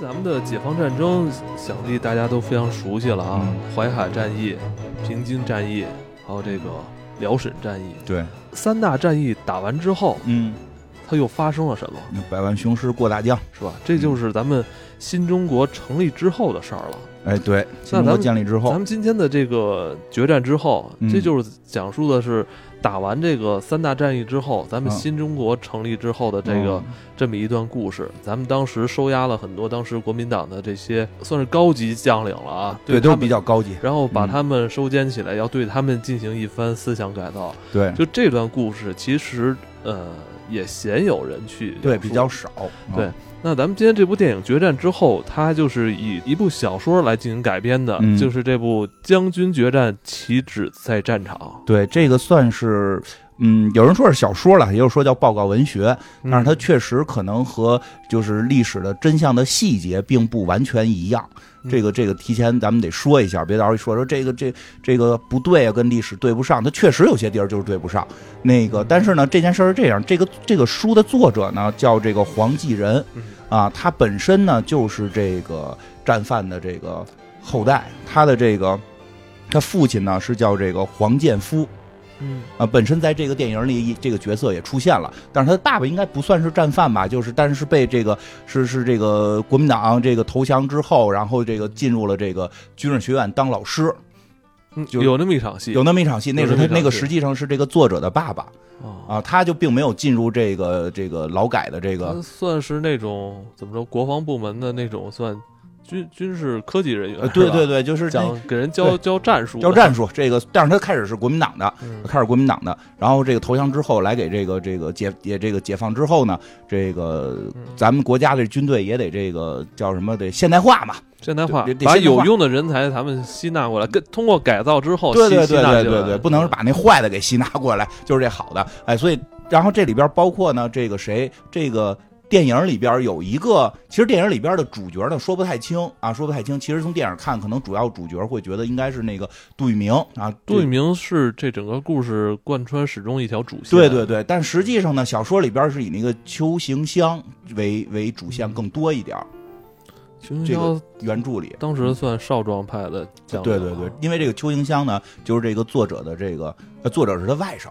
咱们的解放战争，想必大家都非常熟悉了啊，淮海战役、平津战役，还有这个辽沈战役。对，三大战役打完之后，嗯，它又发生了什么？百万雄师过大江，是吧？这就是咱们新中国成立之后的事儿了。哎，对，新中国建立之后，咱们今天的这个决战之后，这就是讲述的是。打完这个三大战役之后，咱们新中国成立之后的这个这么一段故事，咱们当时收押了很多当时国民党的这些算是高级将领了啊，对，都是比较高级，然后把他们收监起来，要对他们进行一番思想改造。对，就这段故事，其实呃也鲜有人去，对，比较少，对。那咱们今天这部电影决战之后，它就是以一部小说来进行改编的，就是这部《将军决战，岂止在战场》。对，这个算是，嗯，有人说是小说了，也有说叫报告文学，但是它确实可能和就是历史的真相的细节并不完全一样。这个这个提前咱们得说一下，别到时候一说说这个这这个不对啊，跟历史对不上。它确实有些地儿就是对不上。那个，但是呢，这件事是这样，这个这个书的作者呢叫这个黄继仁，啊，他本身呢就是这个战犯的这个后代，他的这个他父亲呢是叫这个黄建夫。嗯啊，本身在这个电影里，这个角色也出现了，但是他的爸爸应该不算是战犯吧？就是，但是被这个是是这个国民党这个投降之后，然后这个进入了这个军事学院当老师，就有那么一场戏，有那么一场戏，那是他那个实际上是这个作者的爸爸啊，他就并没有进入这个这个劳改的这个，算是那种怎么说国防部门的那种算。军军事科技人员，对对对，就是讲给人教教战术，教战术。这个，但是他开始是国民党的，开始国民党的，然后这个投降之后，来给这个这个解也这个解放之后呢，这个咱们国家的军队也得这个叫什么得现代化嘛，现代化，把有用的人才咱们吸纳过来，跟通过改造之后，对对对对对对，不能把那坏的给吸纳过来，就是这好的，哎，所以然后这里边包括呢，这个谁这个。电影里边有一个，其实电影里边的主角呢说不太清啊，说不太清。其实从电影看，可能主要主角会觉得应该是那个杜聿明啊。杜聿明是这整个故事贯穿始终一条主线。对对对，但实际上呢，小说里边是以那个邱行香为为主线更多一点。邱行香原著里当时算少壮派的。对对对，因为这个邱行香呢，就是这个作者的这个，作者是他外甥。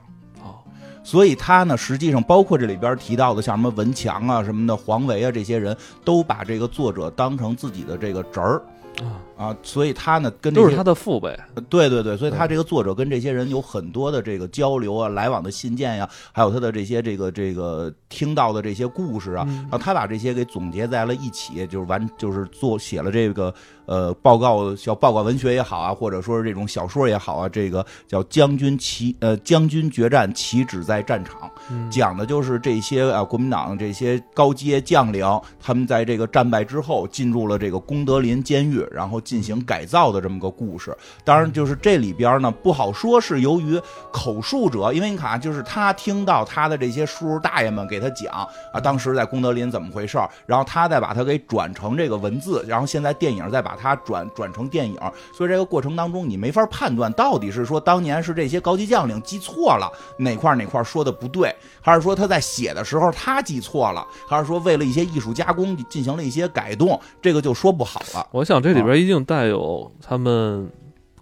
所以他呢，实际上包括这里边提到的，像什么文强啊、什么的黄维啊，这些人都把这个作者当成自己的这个侄儿。啊，所以他呢，跟都是他的父辈。对对对，所以他这个作者跟这些人有很多的这个交流啊，来往的信件呀，还有他的这些这个这个听到的这些故事啊，然后他把这些给总结在了一起，就是完就是做写了这个呃报告，叫报告文学也好啊，或者说是这种小说也好啊，这个叫将军旗呃将军决战旗止在战场，讲的就是这些啊国民党这些高阶将领，他们在这个战败之后进入了这个功德林监狱，然后。进行改造的这么个故事，当然就是这里边呢不好说是由于口述者，因为你看，就是他听到他的这些叔叔大爷们给他讲啊，当时在功德林怎么回事然后他再把它给转成这个文字，然后现在电影再把它转转成电影，所以这个过程当中你没法判断到底是说当年是这些高级将领记错了哪块哪块说的不对，还是说他在写的时候他记错了，还是说为了一些艺术加工进行了一些改动，这个就说不好了。我想这里边一定。带有他们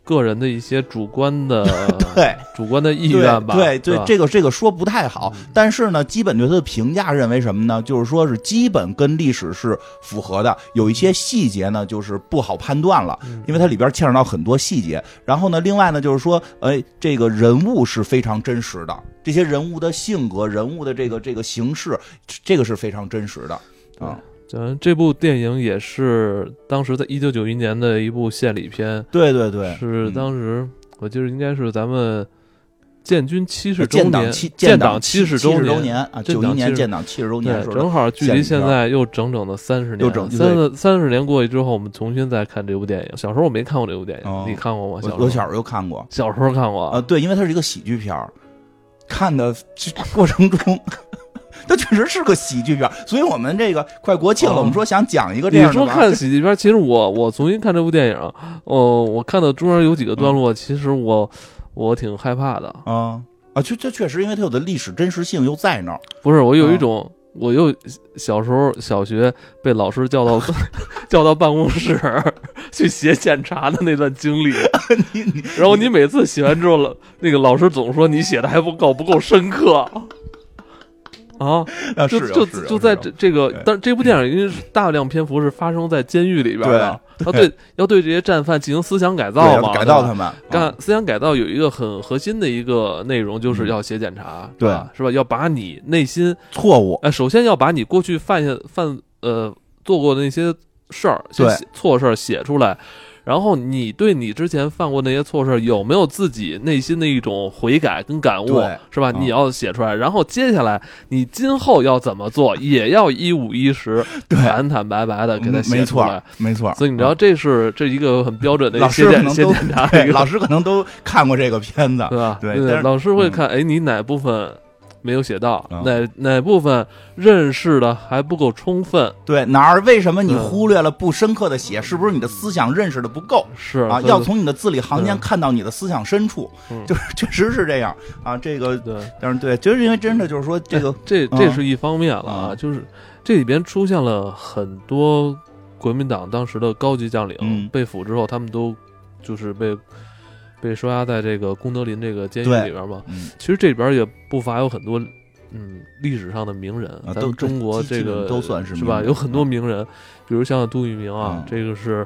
个人的一些主观的 对主观的意愿吧，对对，这个这个说不太好，但是呢，基本对他的评价认为什么呢？就是说是基本跟历史是符合的，有一些细节呢，就是不好判断了，因为它里边牵扯到很多细节。然后呢，另外呢，就是说，哎，这个人物是非常真实的，这些人物的性格、人物的这个这个形式，这个是非常真实的啊。咱这部电影也是当时在一九九一年的一部献礼片，对对对，是当时我记得应该是咱们建军七十周年，建党七十周年啊，九一年建党七十周年，正好距离现在又整整的三十年，又整三三十年过去之后，我们重新再看这部电影。小时候我没看过这部电影，你看过吗？小我小时候看过，小时候看过啊，对，因为它是一个喜剧片儿看的过程中。它确实是个喜剧片，所以我们这个快国庆了，我们说想讲一个这样的。你说看喜剧片，其实我我重新看这部电影，哦，我看到中间有几个段落，其实我我挺害怕的啊啊！确这确实，因为它有的历史真实性又在那儿。不是，我有一种我又小时候小学被老师叫到 叫到办公室去写检查的那段经历。然后你每次写完之后，那个老师总说你写的还不够，不够深刻。啊，就就就在这这个，但这部电影因为大量篇幅是发生在监狱里边的，要对要对这些战犯进行思想改造嘛，改造他们。干思想改造有一个很核心的一个内容，就是要写检查，对，是吧？要把你内心错误，哎，首先要把你过去犯下犯呃做过的那些事儿，对错事儿写出来。然后你对你之前犯过那些错事有没有自己内心的一种悔改跟感悟，是吧？你要写出来。然后接下来你今后要怎么做，也要一五一十、坦坦白白的给他写出来。没错，所以你知道这是这一个很标准的 老师可能都老师可能都看过这个片子，对吧？对，老师会看，哎，你哪部分？没有写到哪哪部分认识的还不够充分？对哪儿？为什么你忽略了不深刻的写？是不是你的思想认识的不够？是啊，要从你的字里行间看到你的思想深处，就是确实是这样啊。这个对，但是对，就是因为真的就是说这个这这是一方面了啊，就是这里边出现了很多国民党当时的高级将领被俘之后，他们都就是被。被收押在这个功德林这个监狱里边嘛，其实这里边也不乏有很多，嗯，历史上的名人，咱们中国这个都算是是吧？有很多名人，比如像杜聿明啊，这个是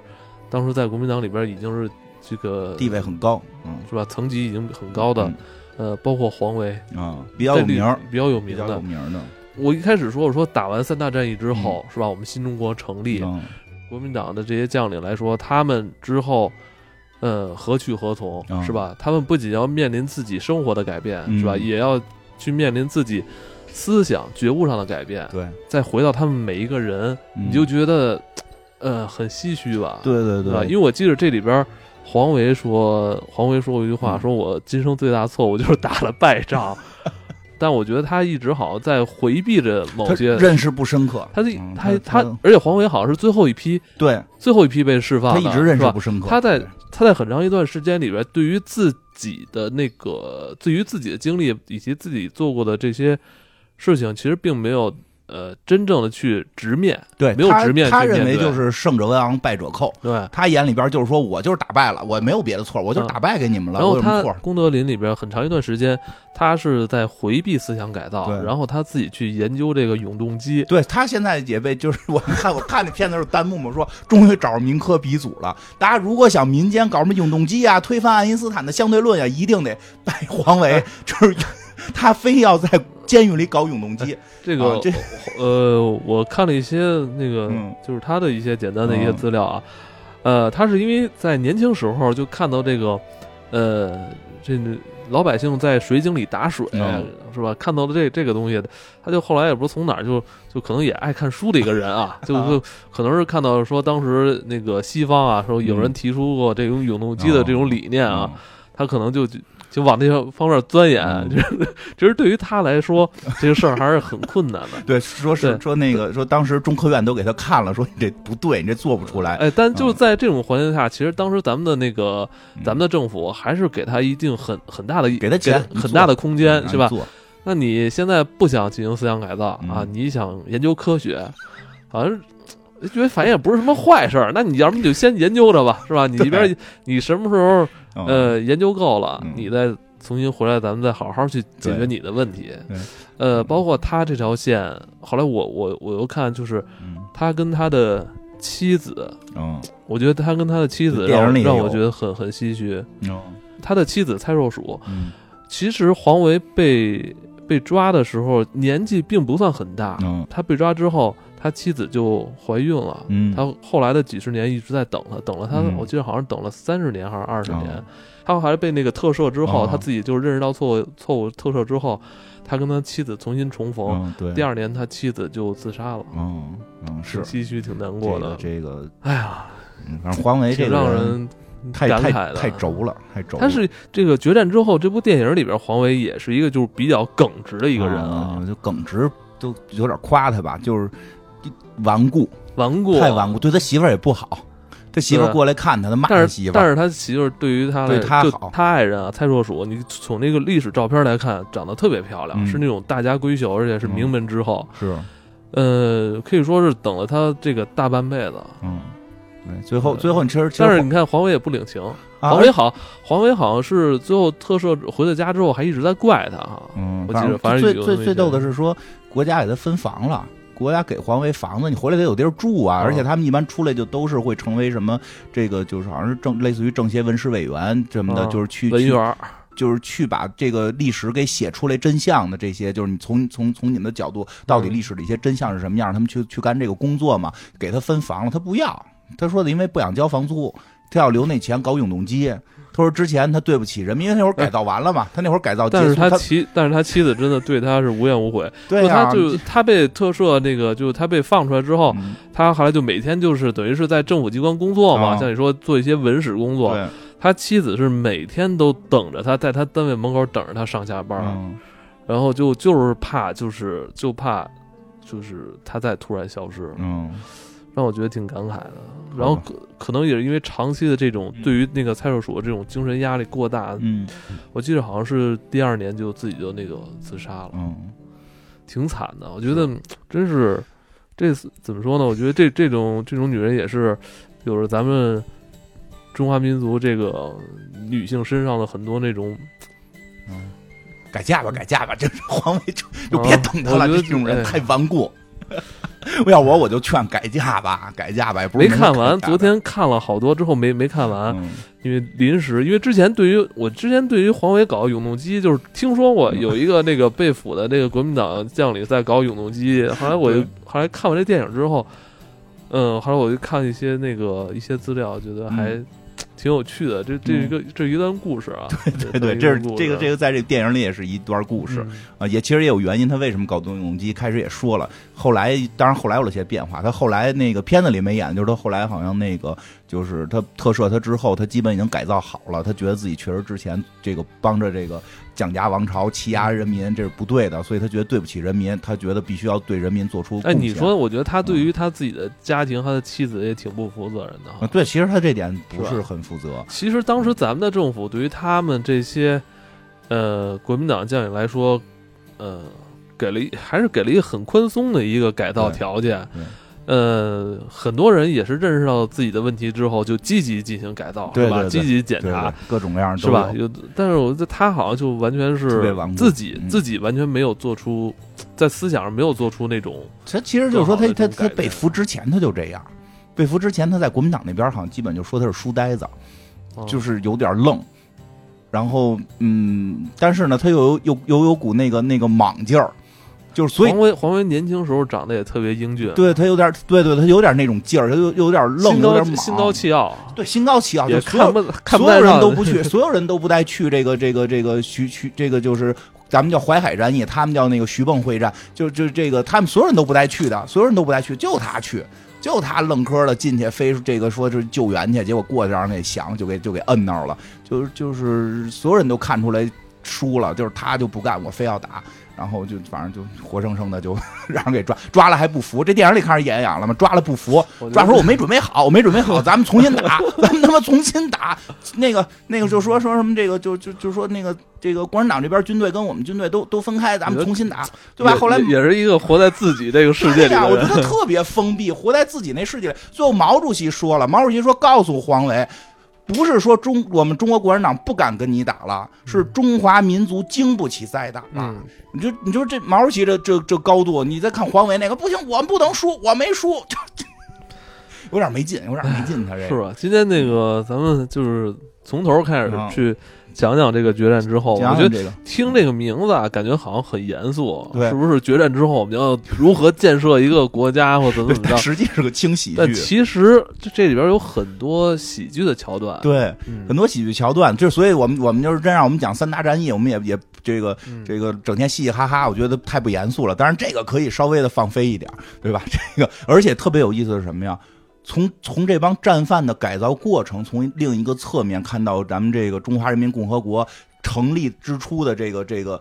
当时在国民党里边已经是这个地位很高，嗯，是吧？层级已经很高的，呃，包括黄维啊，比较有名，比较有名的，有名的。我一开始说，我说打完三大战役之后，是吧？我们新中国成立，国民党的这些将领来说，他们之后。嗯，何去何从是吧？他们不仅要面临自己生活的改变，是吧？也要去面临自己思想觉悟上的改变。对，再回到他们每一个人，你就觉得，呃，很唏嘘吧？对对对，因为我记得这里边黄维说，黄维说过一句话，说我今生最大错误就是打了败仗。但我觉得他一直好像在回避着某些认识不深刻。他他他，而且黄维好像是最后一批，对，最后一批被释放，他一直认识不深刻。他在他在很长一段时间里边，对于自己的那个，对于自己的经历以及自己做过的这些事情，其实并没有。呃，真正的去直面，对，没有直面，他认为就是胜者为王，败者寇。对他眼里边就是说我就是打败了，我没有别的错，我就打败给你们了。然后他功德林里边很长一段时间，他是在回避思想改造，然后他自己去研究这个永动机。对他现在也被就是我看我看那片子时候弹幕嘛说，终于找着民科鼻祖了。大家如果想民间搞什么永动机啊，推翻爱因斯坦的相对论呀，一定得拜黄维，就是他非要在监狱里搞永动机。这个这呃，我看了一些那个，就是他的一些简单的一些资料啊，呃，他是因为在年轻时候就看到这个，呃，这老百姓在水井里打水，是吧？看到了这这个东西，他就后来也不知从哪儿就就可能也爱看书的一个人啊，就 就可能是看到说当时那个西方啊，说有人提出过这种永动机的这种理念啊，他可能就。就往那个方面钻研，就是其实对于他来说，这个事儿还是很困难的。对，说是说那个说当时中科院都给他看了，说你这不对，你这做不出来。哎，但就在这种环境下，其实当时咱们的那个咱们的政府还是给他一定很很大的给他钱很大的空间，是吧？那你现在不想进行思想改造啊？你想研究科学，好像觉得反正也不是什么坏事儿。那你要不你就先研究着吧，是吧？你一边你什么时候？呃，研究够了，你再重新回来，咱们再好好去解决你的问题。呃，包括他这条线，后来我我我又看，就是他跟他的妻子，嗯，我觉得他跟他的妻子让让我觉得很很唏嘘。他的妻子蔡若鼠，其实黄维被被抓的时候年纪并不算很大，他被抓之后。他妻子就怀孕了，嗯他后来的几十年一直在等他，等了他，我记得好像等了三十年还是二十年。他还是被那个特赦之后，他自己就认识到错误，错误特赦之后，他跟他妻子重新重逢。对第二年他妻子就自杀了。嗯嗯，是唏嘘，挺难过的。这个，哎呀，反正黄维这个让人太太太轴了，太轴。他是这个决战之后，这部电影里边，黄维也是一个就是比较耿直的一个人啊，就耿直都有点夸他吧，就是。顽固，顽固，太顽固，对他媳妇儿也不好。他媳妇儿过来看他，他骂他媳妇儿。但是他媳妇儿对于他，对他好。他爱人啊，蔡若鼠，你从那个历史照片来看，长得特别漂亮，是那种大家闺秀，而且是名门之后。是，呃，可以说是等了他这个大半辈子。嗯，对，最后最后你其实但是你看黄伟也不领情，黄伟好，黄伟好像是最后特赦回到家之后还一直在怪他哈。嗯，我记得反正最最最逗的是说国家给他分房了。国家给黄维房子，你回来得有地儿住啊！而且他们一般出来就都是会成为什么？这个就是好像是政，类似于政协文史委员什么的，就是去文员，就是去把这个历史给写出来真相的这些，就是你从从从你们的角度，到底历史的一些真相是什么样？他们去去干这个工作嘛？给他分房了，他不要，他说的因为不想交房租，他要留那钱搞永动机。他说：“之前他对不起人民，因为那会儿改造完了嘛，他那会儿改造，但是他妻，但是他妻子真的对他是无怨无悔。对他就他被特赦那个，就他被放出来之后，他后来就每天就是等于是在政府机关工作嘛，像你说做一些文史工作。他妻子是每天都等着他，在他单位门口等着他上下班，然后就就是怕，就是就怕，就是他再突然消失。嗯。”让我觉得挺感慨的，然后可可能也是因为长期的这种对于那个蔡若鼠这种精神压力过大，嗯，我记得好像是第二年就自己就那个自杀了，嗯，挺惨的。我觉得真是这怎么说呢？我觉得这这种这种女人也是有着咱们中华民族这个女性身上的很多那种，嗯，改嫁吧，改嫁吧，这皇位就就别等她了，这种人太顽固。要我我就劝改嫁吧，改嫁吧，也不没看完。昨天看了好多之后没没看完，因为临时，因为之前对于我之前对于黄伟搞永动机，就是听说过有一个那个被俘的那个国民党将领在搞永动机。后来我就后来看完这电影之后，嗯，后来我就看一些那个一些资料，觉得还。挺有趣的，这这一个这一段故事啊，对对对，这是这个这个在这个电影里也是一段故事啊，也其实也有原因，他为什么搞动永动机，开始也说了，后来当然后来有了些变化，他后来那个片子里没演，就是他后来好像那个就是他特赦他之后，他基本已经改造好了，他觉得自己确实之前这个帮着这个。蒋家王朝欺压人民，这是不对的，所以他觉得对不起人民，他觉得必须要对人民做出。哎，你说，我觉得他对于他自己的家庭，他的妻子也挺不负责任的。对，其实他这点不是很负责。其实当时咱们的政府对于他们这些，呃，国民党将领来说，呃，给了还是给了一个很宽松的一个改造条件。呃，很多人也是认识到自己的问题之后，就积极进行改造，对吧？积极检查，各种各样，是吧？有，但是我觉得他好像就完全是自己自己完全没有做出，在思想上没有做出那种。他其实就是说，他他他被俘之前他就这样，被俘之前他在国民党那边好像基本就说他是书呆子，就是有点愣。然后嗯，但是呢，他又又又有股那个那个莽劲儿。就是所以，黄维黄维年轻时候长得也特别英俊，对他有点，对对，他有点那种劲儿，他又又有点愣，有点心高气傲，对，心高气傲，也看不看所有人都不去，所有人都不带去这个这个这个徐徐这个就是咱们叫淮海战役，他们叫那个徐蚌会战，就就这个他们所有人都不带去的，所有人都不带去，就他去，就他愣磕的进去，非这个说是救援去，结果过去让那响就给就给摁那儿了，就是就是所有人都看出来输了，就是他就不干，我非要打。然后就反正就活生生的就 让人给抓抓了还不服，这电影里开始演演了吗？抓了不服，抓说我没准备好，我没准备好，咱们重新打，咱们他妈重新打。那个那个就说说什么这个就就就说那个这个共产党这边军队跟我们军队都都分开，咱们重新打，对吧？后来也是一个活在自己这个世界里，我觉得特别封闭，活在自己那世界里。最后毛主席说了，毛主席说告诉黄伟。不是说中我们中国共产党不敢跟你打了，是中华民族经不起再打啊！你就你就这毛主席这这这高度，你再看黄伟那个不行，我们不能输，我没输，就有点没劲，有点没劲，他这是吧？今天那个咱们就是从头开始去。讲讲这个决战之后，我觉得听这个名字啊，感觉好像很严肃，是不是？决战之后，我们要如何建设一个国家，或怎么怎么着？实际是个轻喜剧。但其实这这里边有很多喜剧的桥段，对，很多喜剧桥段。就所以我们我们就是真让我们讲三大战役，我们也也这个这个整天嘻嘻哈哈，我觉得太不严肃了。当然，这个可以稍微的放飞一点，对吧？这个而且特别有意思是什么呀？从从这帮战犯的改造过程，从另一个侧面看到咱们这个中华人民共和国成立之初的这个这个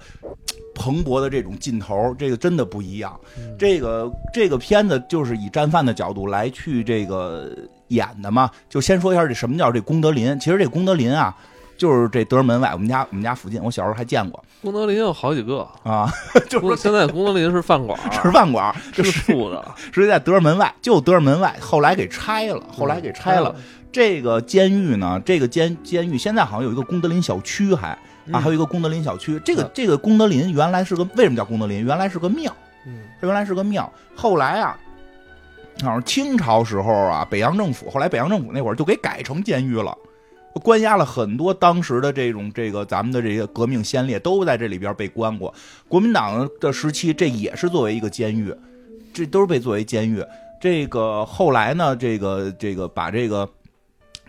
蓬勃的这种劲头，这个真的不一样。这个这个片子就是以战犯的角度来去这个演的嘛。就先说一下这什么叫这功德林。其实这功德林啊。就是这德胜门外，我们家我们家附近，我小时候还见过。功德林有好几个啊，就是说现在功德林是饭馆，是饭馆，是素的，是在德胜门外，就德胜门外，后来给拆了，后来给拆了。这个监狱呢，这个监监狱现在好像有一个功德林小区，还啊，还有一个功德林小区。这个这个功德林原来是个为什么叫功德林？原来是个庙，嗯，它原来是个庙。后来啊，好像清朝时候啊，北洋政府后来北洋政府那会儿就给改成监狱了，关押了很多当时的这种这个咱们的这些革命先烈都在这里边被关过。国民党的时期，这也是作为一个监狱，这都是被作为监狱。这个后来呢，这个这个把这个。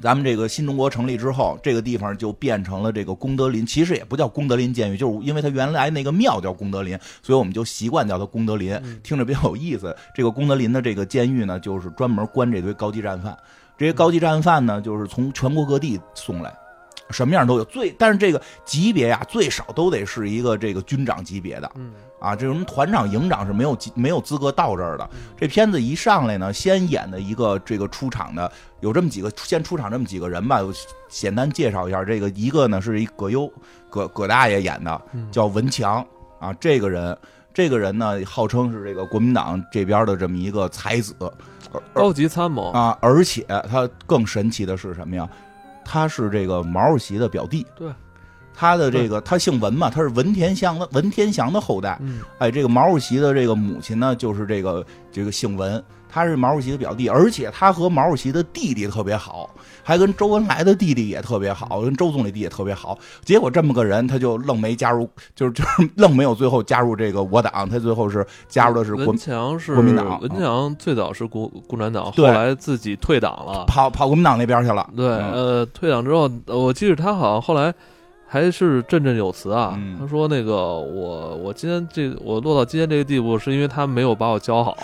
咱们这个新中国成立之后，这个地方就变成了这个功德林，其实也不叫功德林监狱，就是因为它原来那个庙叫功德林，所以我们就习惯叫它功德林，听着比较有意思。这个功德林的这个监狱呢，就是专门关这堆高级战犯，这些高级战犯呢，就是从全国各地送来，什么样都有。最但是这个级别呀，最少都得是一个这个军长级别的。啊，这种团长、营长是没有没有资格到这儿的。这片子一上来呢，先演的一个这个出场的有这么几个，先出场这么几个人吧，简单介绍一下。这个一个呢是一葛优，葛葛大爷演的，叫文强啊。这个人，这个人呢号称是这个国民党这边的这么一个才子，高级参谋啊。而且他更神奇的是什么呀？他是这个毛主席的表弟。对。他的这个，他姓文嘛，他是文天祥的文天祥的后代。哎，这个毛主席的这个母亲呢，就是这个这个姓文，他是毛主席的表弟，而且他和毛主席的弟弟特别好，还跟周恩来的弟弟也特别好，跟周总理弟也特别好。结果这么个人，他就愣没加入，就是就是愣没有最后加入这个我党，他最后是加入的是国文强是国民党。文强最早是国共产党，后来自己退党了，跑跑国民党那边去了。对，呃，退党之后，我记得他好像后来。还是振振有词啊！他说：“那个我我今天这我落到今天这个地步，是因为他没有把我教好。”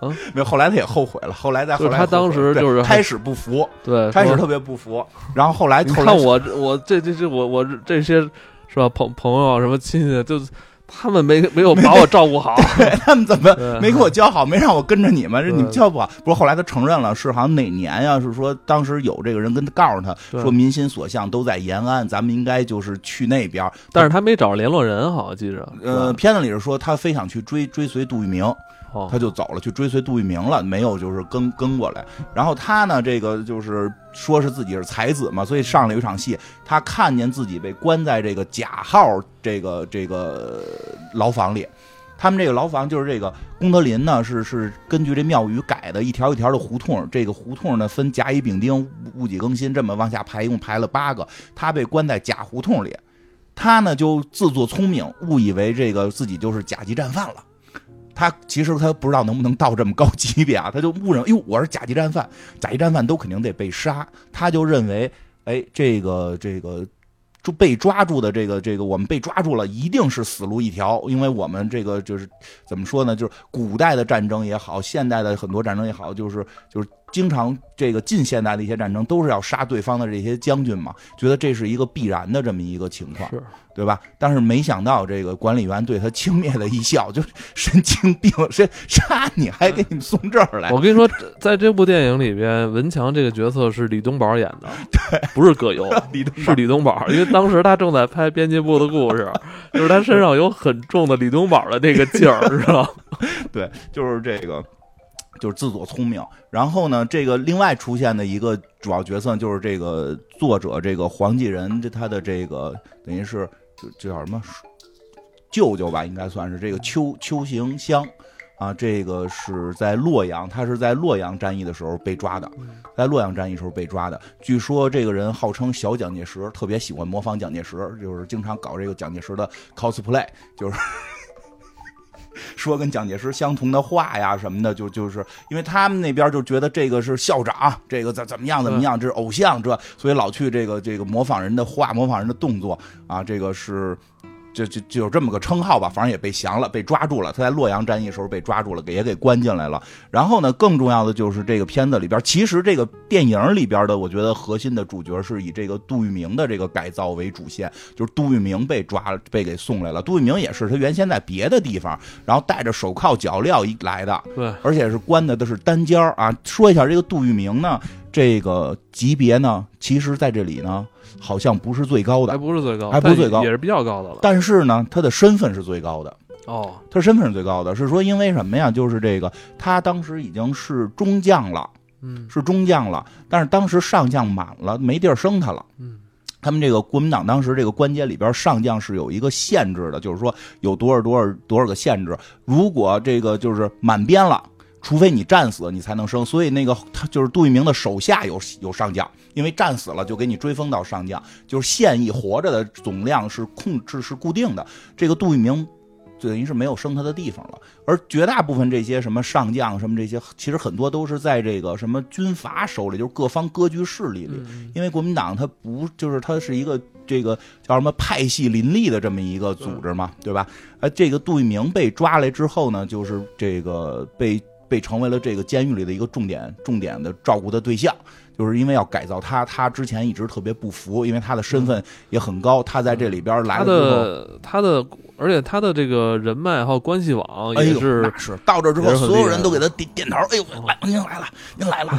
啊，没有。后来他也后悔了。后来在后来，他当时就是开始不服，对，开始特别不服。然后后来，你看我我这这这我我这些是吧？朋朋友什么亲戚就。他们没没有把我照顾好，他们怎么没给我教好？没让我跟着你们？你们教不好？不是后来他承认了，是好像哪年呀？是说当时有这个人跟他告诉他说，民心所向都在延安，咱们应该就是去那边。但是他没找着联络人，好像记着。呃，片子里是说他非想去追追随杜聿明。他就走了，去追随杜聿明了，没有就是跟跟过来。然后他呢，这个就是说是自己是才子嘛，所以上了一场戏，他看见自己被关在这个甲号这个这个牢房里。他们这个牢房就是这个功德林呢，是是根据这庙宇改的，一条一条的胡同。这个胡同呢分甲乙丙丁戊己庚辛这么往下排，一共排了八个。他被关在甲胡同里，他呢就自作聪明，误以为这个自己就是甲级战犯了。他其实他不知道能不能到这么高级别啊，他就误认为，哟，我是甲级战犯，甲级战犯都肯定得被杀，他就认为，哎，这个这个就被抓住的这个这个我们被抓住了，一定是死路一条，因为我们这个就是怎么说呢，就是古代的战争也好，现代的很多战争也好，就是就是。经常这个近现代的一些战争都是要杀对方的这些将军嘛，觉得这是一个必然的这么一个情况，对吧？但是没想到这个管理员对他轻蔑的一笑，就神经病，谁杀你还给你送这儿来？我跟你说，在这部电影里边，文强这个角色是李东宝演的，对，不是葛优，李是李东宝，因为当时他正在拍编辑部的故事，就是他身上有很重的李东宝的那个劲儿，知道 对，就是这个。就是自作聪明，然后呢，这个另外出现的一个主要角色就是这个作者，这个黄继仁，这他的这个等于是就这叫什么舅舅吧，应该算是这个邱邱行香啊，这个是在洛阳，他是在洛阳战役的时候被抓的，在洛阳战役时候被抓的。据说这个人号称小蒋介石，特别喜欢模仿蒋介石，就是经常搞这个蒋介石的 cosplay，就是。说跟蒋介石相同的话呀什么的，就就是因为他们那边就觉得这个是校长，这个怎怎么样怎么样，这是偶像，这所以老去这个这个模仿人的话，模仿人的动作啊，这个是。就就就有这么个称号吧，反正也被降了，被抓住了。他在洛阳战役时候被抓住了，给也给关进来了。然后呢，更重要的就是这个片子里边，其实这个电影里边的，我觉得核心的主角是以这个杜聿明的这个改造为主线，就是杜聿明被抓被给送来了。杜聿明也是他原先在别的地方，然后带着手铐脚镣一来的，对，而且是关的都是单间啊。说一下这个杜聿明呢。这个级别呢，其实在这里呢，好像不是最高的，还不是最高，还不是最高，也是比较高的了。但是呢，他的身份是最高的。哦，他身份是最高的，是说因为什么呀？就是这个，他当时已经是中将了，嗯，是中将了，但是当时上将满了，没地儿升他了，嗯，他们这个国民党当时这个官阶里边上将是有一个限制的，就是说有多少多少多少个限制，如果这个就是满编了，除非你战死，你才能升。所以那个他就是杜聿明的手下有有上将，因为战死了就给你追封到上将，就是现役活着的总量是控制是固定的。这个杜聿明。等于是没有升他的地方了，而绝大部分这些什么上将什么这些，其实很多都是在这个什么军阀手里，就是各方割据势力里。因为国民党它不就是它是一个这个叫什么派系林立的这么一个组织嘛，对吧？呃，这个杜聿明被抓来之后呢，就是这个被被成为了这个监狱里的一个重点重点的照顾的对象。就是因为要改造他，他之前一直特别不服，因为他的身份也很高，他在这里边来了之后，他的，而且他的这个人脉还有关系网也是，那是到这之后，所有人都给他点点头，哎呦，来，您来了，您来了，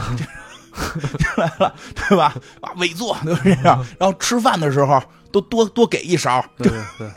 来了，对吧？啊，委座都是这样，然后吃饭的时候都多多给一勺，对对。对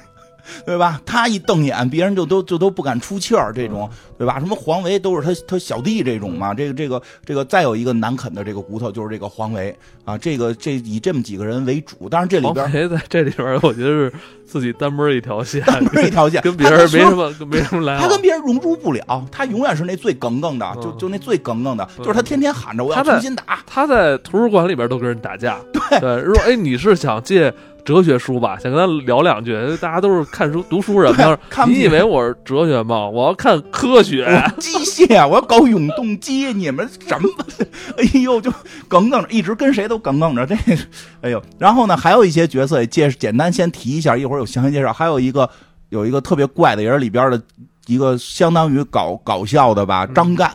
吧？他一瞪眼，别人就都就都不敢出气儿，这种，对吧？什么黄维都是他他小弟这种嘛。这个这个这个，再有一个难啃的这个骨头就是这个黄维啊。这个这以这么几个人为主，但是这里边黄在这里边，我觉得是自己单门一条线，单门一条线，跟别人没什么没什么来。他跟别人融入不了，他永远是那最耿耿的，就就那最耿耿的，就是他天天喊着我要重新打。他在图书馆里边都跟人打架。对对，如果哎你是想借。哲学书吧，想跟他聊两句。大家都是看书读书人嘛。你以为我是哲学吗？我要看科学、机械，我要搞永动机。你们什么？哎呦，就耿耿着，一直跟谁都耿耿着。这，哎呦。然后呢，还有一些角色也介简单先提一下，一会儿有详细介绍。还有一个有一个特别怪的，也是里边的一个相当于搞搞笑的吧，张干，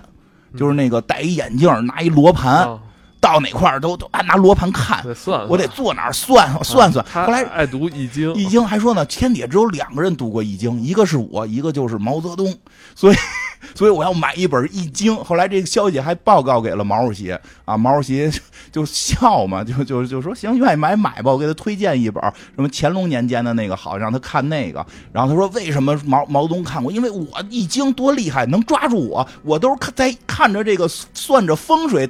就是那个戴一眼镜，拿一罗盘。到哪块儿都都拿罗盘看，我得坐哪儿算算算。后来爱读易经，易经还说呢，天底下只有两个人读过易经，一个是我，一个就是毛泽东。所以，所以我要买一本易经。后来这个消息还报告给了毛主席啊，毛主席 就笑嘛，就就就说行，愿意买买吧，我给他推荐一本什么乾隆年间的那个好，让他看那个。然后他说为什么毛毛泽东看过？因为我易经多厉害，能抓住我，我都是看在看着这个算着风水。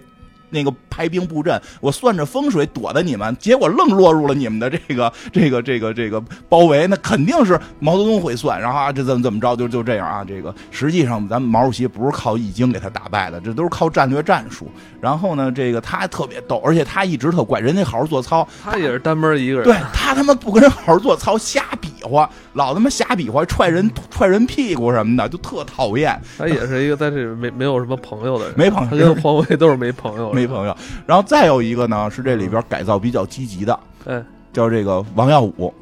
那个排兵布阵，我算着风水躲的你们，结果愣落入了你们的这个 这个这个这个包围，那肯定是毛泽东会算，然后啊这怎么怎么着就就这样啊，这个实际上咱们毛主席不是靠易经给他打败的，这都是靠战略战术。然后呢，这个他特别逗，而且他一直特怪，人家好好做操，他也是单门一个人，对他他妈不跟人好好做操，瞎比划，老他妈瞎比划，踹人踹人屁股什么的，就特讨厌。他也是一个在这里没没有什么朋友的人，没朋友，他跟黄伟都是没朋友，没朋友。然后再有一个呢，是这里边改造比较积极的，嗯，叫这个王耀武，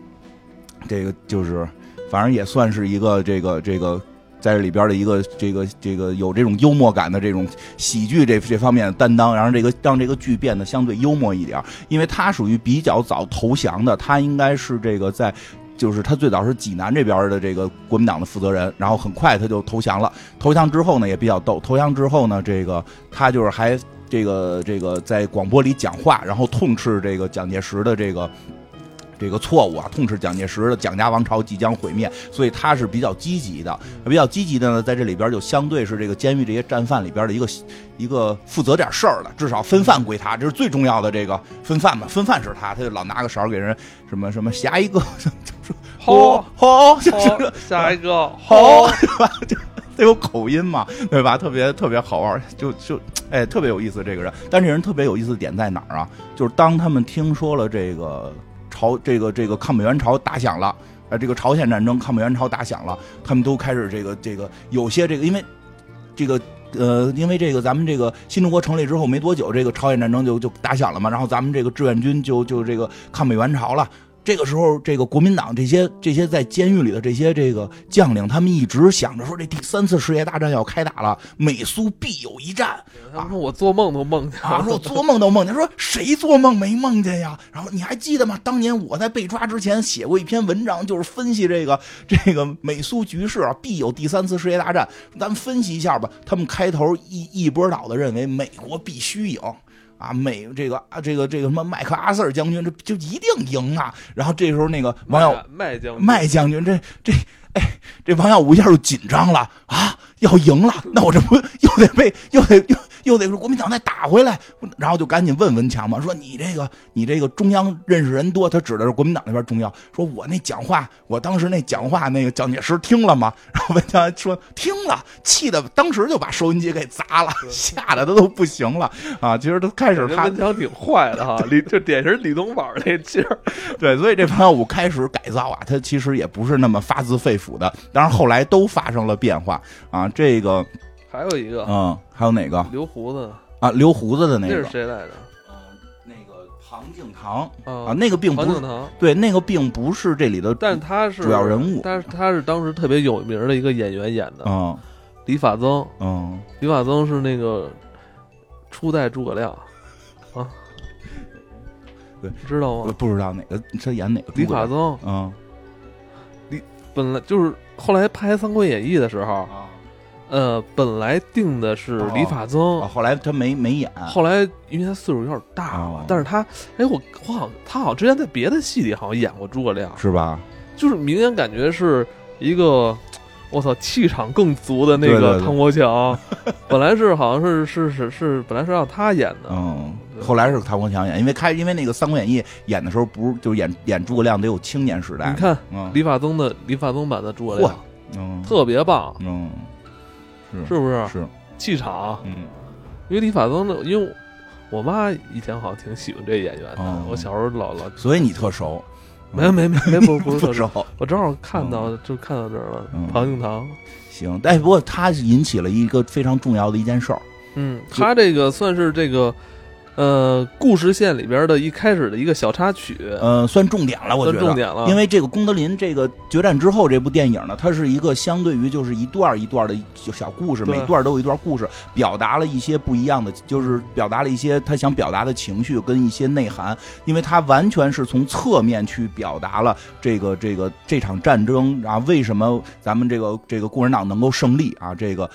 这个就是反正也算是一个这个这个。在这里边的一个这个这个有这种幽默感的这种喜剧这这方面的担当，然后这个让这个剧变得相对幽默一点，因为他属于比较早投降的，他应该是这个在就是他最早是济南这边的这个国民党的负责人，然后很快他就投降了。投降之后呢也比较逗，投降之后呢这个他就是还这个这个在广播里讲话，然后痛斥这个蒋介石的这个。这个错误啊，痛斥蒋介石的蒋家王朝即将毁灭，所以他是比较积极的。比较积极的呢，在这里边就相对是这个监狱这些战犯里边的一个一个负责点事儿的，至少分饭归他，这是最重要的。这个分饭嘛，分饭是他，他就老拿个勺给人什么什么下一个，好好下一个好，对吧？就他有口音嘛，对吧？特别特别好玩，就就哎，特别有意思这个人。但这人特别有意思点在哪儿啊？就是当他们听说了这个。朝这个这个抗美援朝打响了，呃，这个朝鲜战争抗美援朝打响了，他们都开始这个这个有些这个，因为这个呃，因为这个咱们这个新中国成立之后没多久，这个朝鲜战争就就打响了嘛，然后咱们这个志愿军就就这个抗美援朝了。这个时候，这个国民党这些这些在监狱里的这些这个将领，他们一直想着说，这第三次世界大战要开打了，美苏必有一战啊！我做梦都梦见啊！说我做梦都梦见，说谁做梦没梦见呀？然后你还记得吗？当年我在被抓之前写过一篇文章，就是分析这个这个美苏局势啊，必有第三次世界大战。咱们分析一下吧。他们开头一一波倒的认为美国必须赢。啊，美这个啊，这个这个什么麦克阿瑟将军，这就一定赢啊。然后这时候那个王耀麦将军，麦将军，这这哎，这王耀武一下就紧张了啊，要赢了，那我这不又得被又得又。又得说国民党再打回来，然后就赶紧问文强嘛，说你这个你这个中央认识人多，他指的是国民党那边中央，说我那讲话，我当时那讲话那个蒋介石听了吗？然后文强说听了，气的当时就把收音机给砸了，吓得他都不行了啊！其实他开始他文强挺坏的哈，李就典型李东宝那劲儿，对，所以这王耀武开始改造啊，他其实也不是那么发自肺腑的，当然后来都发生了变化啊，这个。还有一个，嗯，还有哪个？留胡子。啊，留胡子的那个，那是谁来着？嗯，那个庞敬堂。啊，那个并不是，堂。对，那个并不是这里的，但他是主要人物，但是他是当时特别有名的一个演员演的，嗯，李法增，嗯，李法增是那个初代诸葛亮。啊，对，知道吗？不知道哪个他演哪个？李法增，嗯，李本来就是后来拍《三国演义》的时候。呃，本来定的是李法曾，后来他没没演。后来因为他岁数有点大了，但是他，哎，我我好像他好像之前在别的戏里好像演过诸葛亮，是吧？就是明显感觉是一个，我操，气场更足的那个唐国强。本来是好像是是是是，本来是让他演的，嗯，后来是唐国强演，因为开因为那个《三国演义》演的时候不是就演演诸葛亮得有青年时代。你看李法曾的李法曾版的诸葛亮，嗯，特别棒，嗯。是不是是气场？嗯，因为李法曾的，因为我妈以前好像挺喜欢这演员的。我小时候老老，所以你特熟？没没没没 不不是特熟，我正好看到就看到这儿了。庞敬堂，行，但不过他引起了一个非常重要的一件事儿。嗯，他这个算是这个。呃，故事线里边的一开始的一个小插曲，呃，算重点了，我觉得重点了。因为这个功德林这个决战之后这部电影呢，它是一个相对于就是一段一段的小故事，每段都有一段故事，表达了一些不一样的，就是表达了一些他想表达的情绪跟一些内涵。因为他完全是从侧面去表达了这个这个这场战争啊，为什么咱们这个这个共产党能够胜利啊？这个。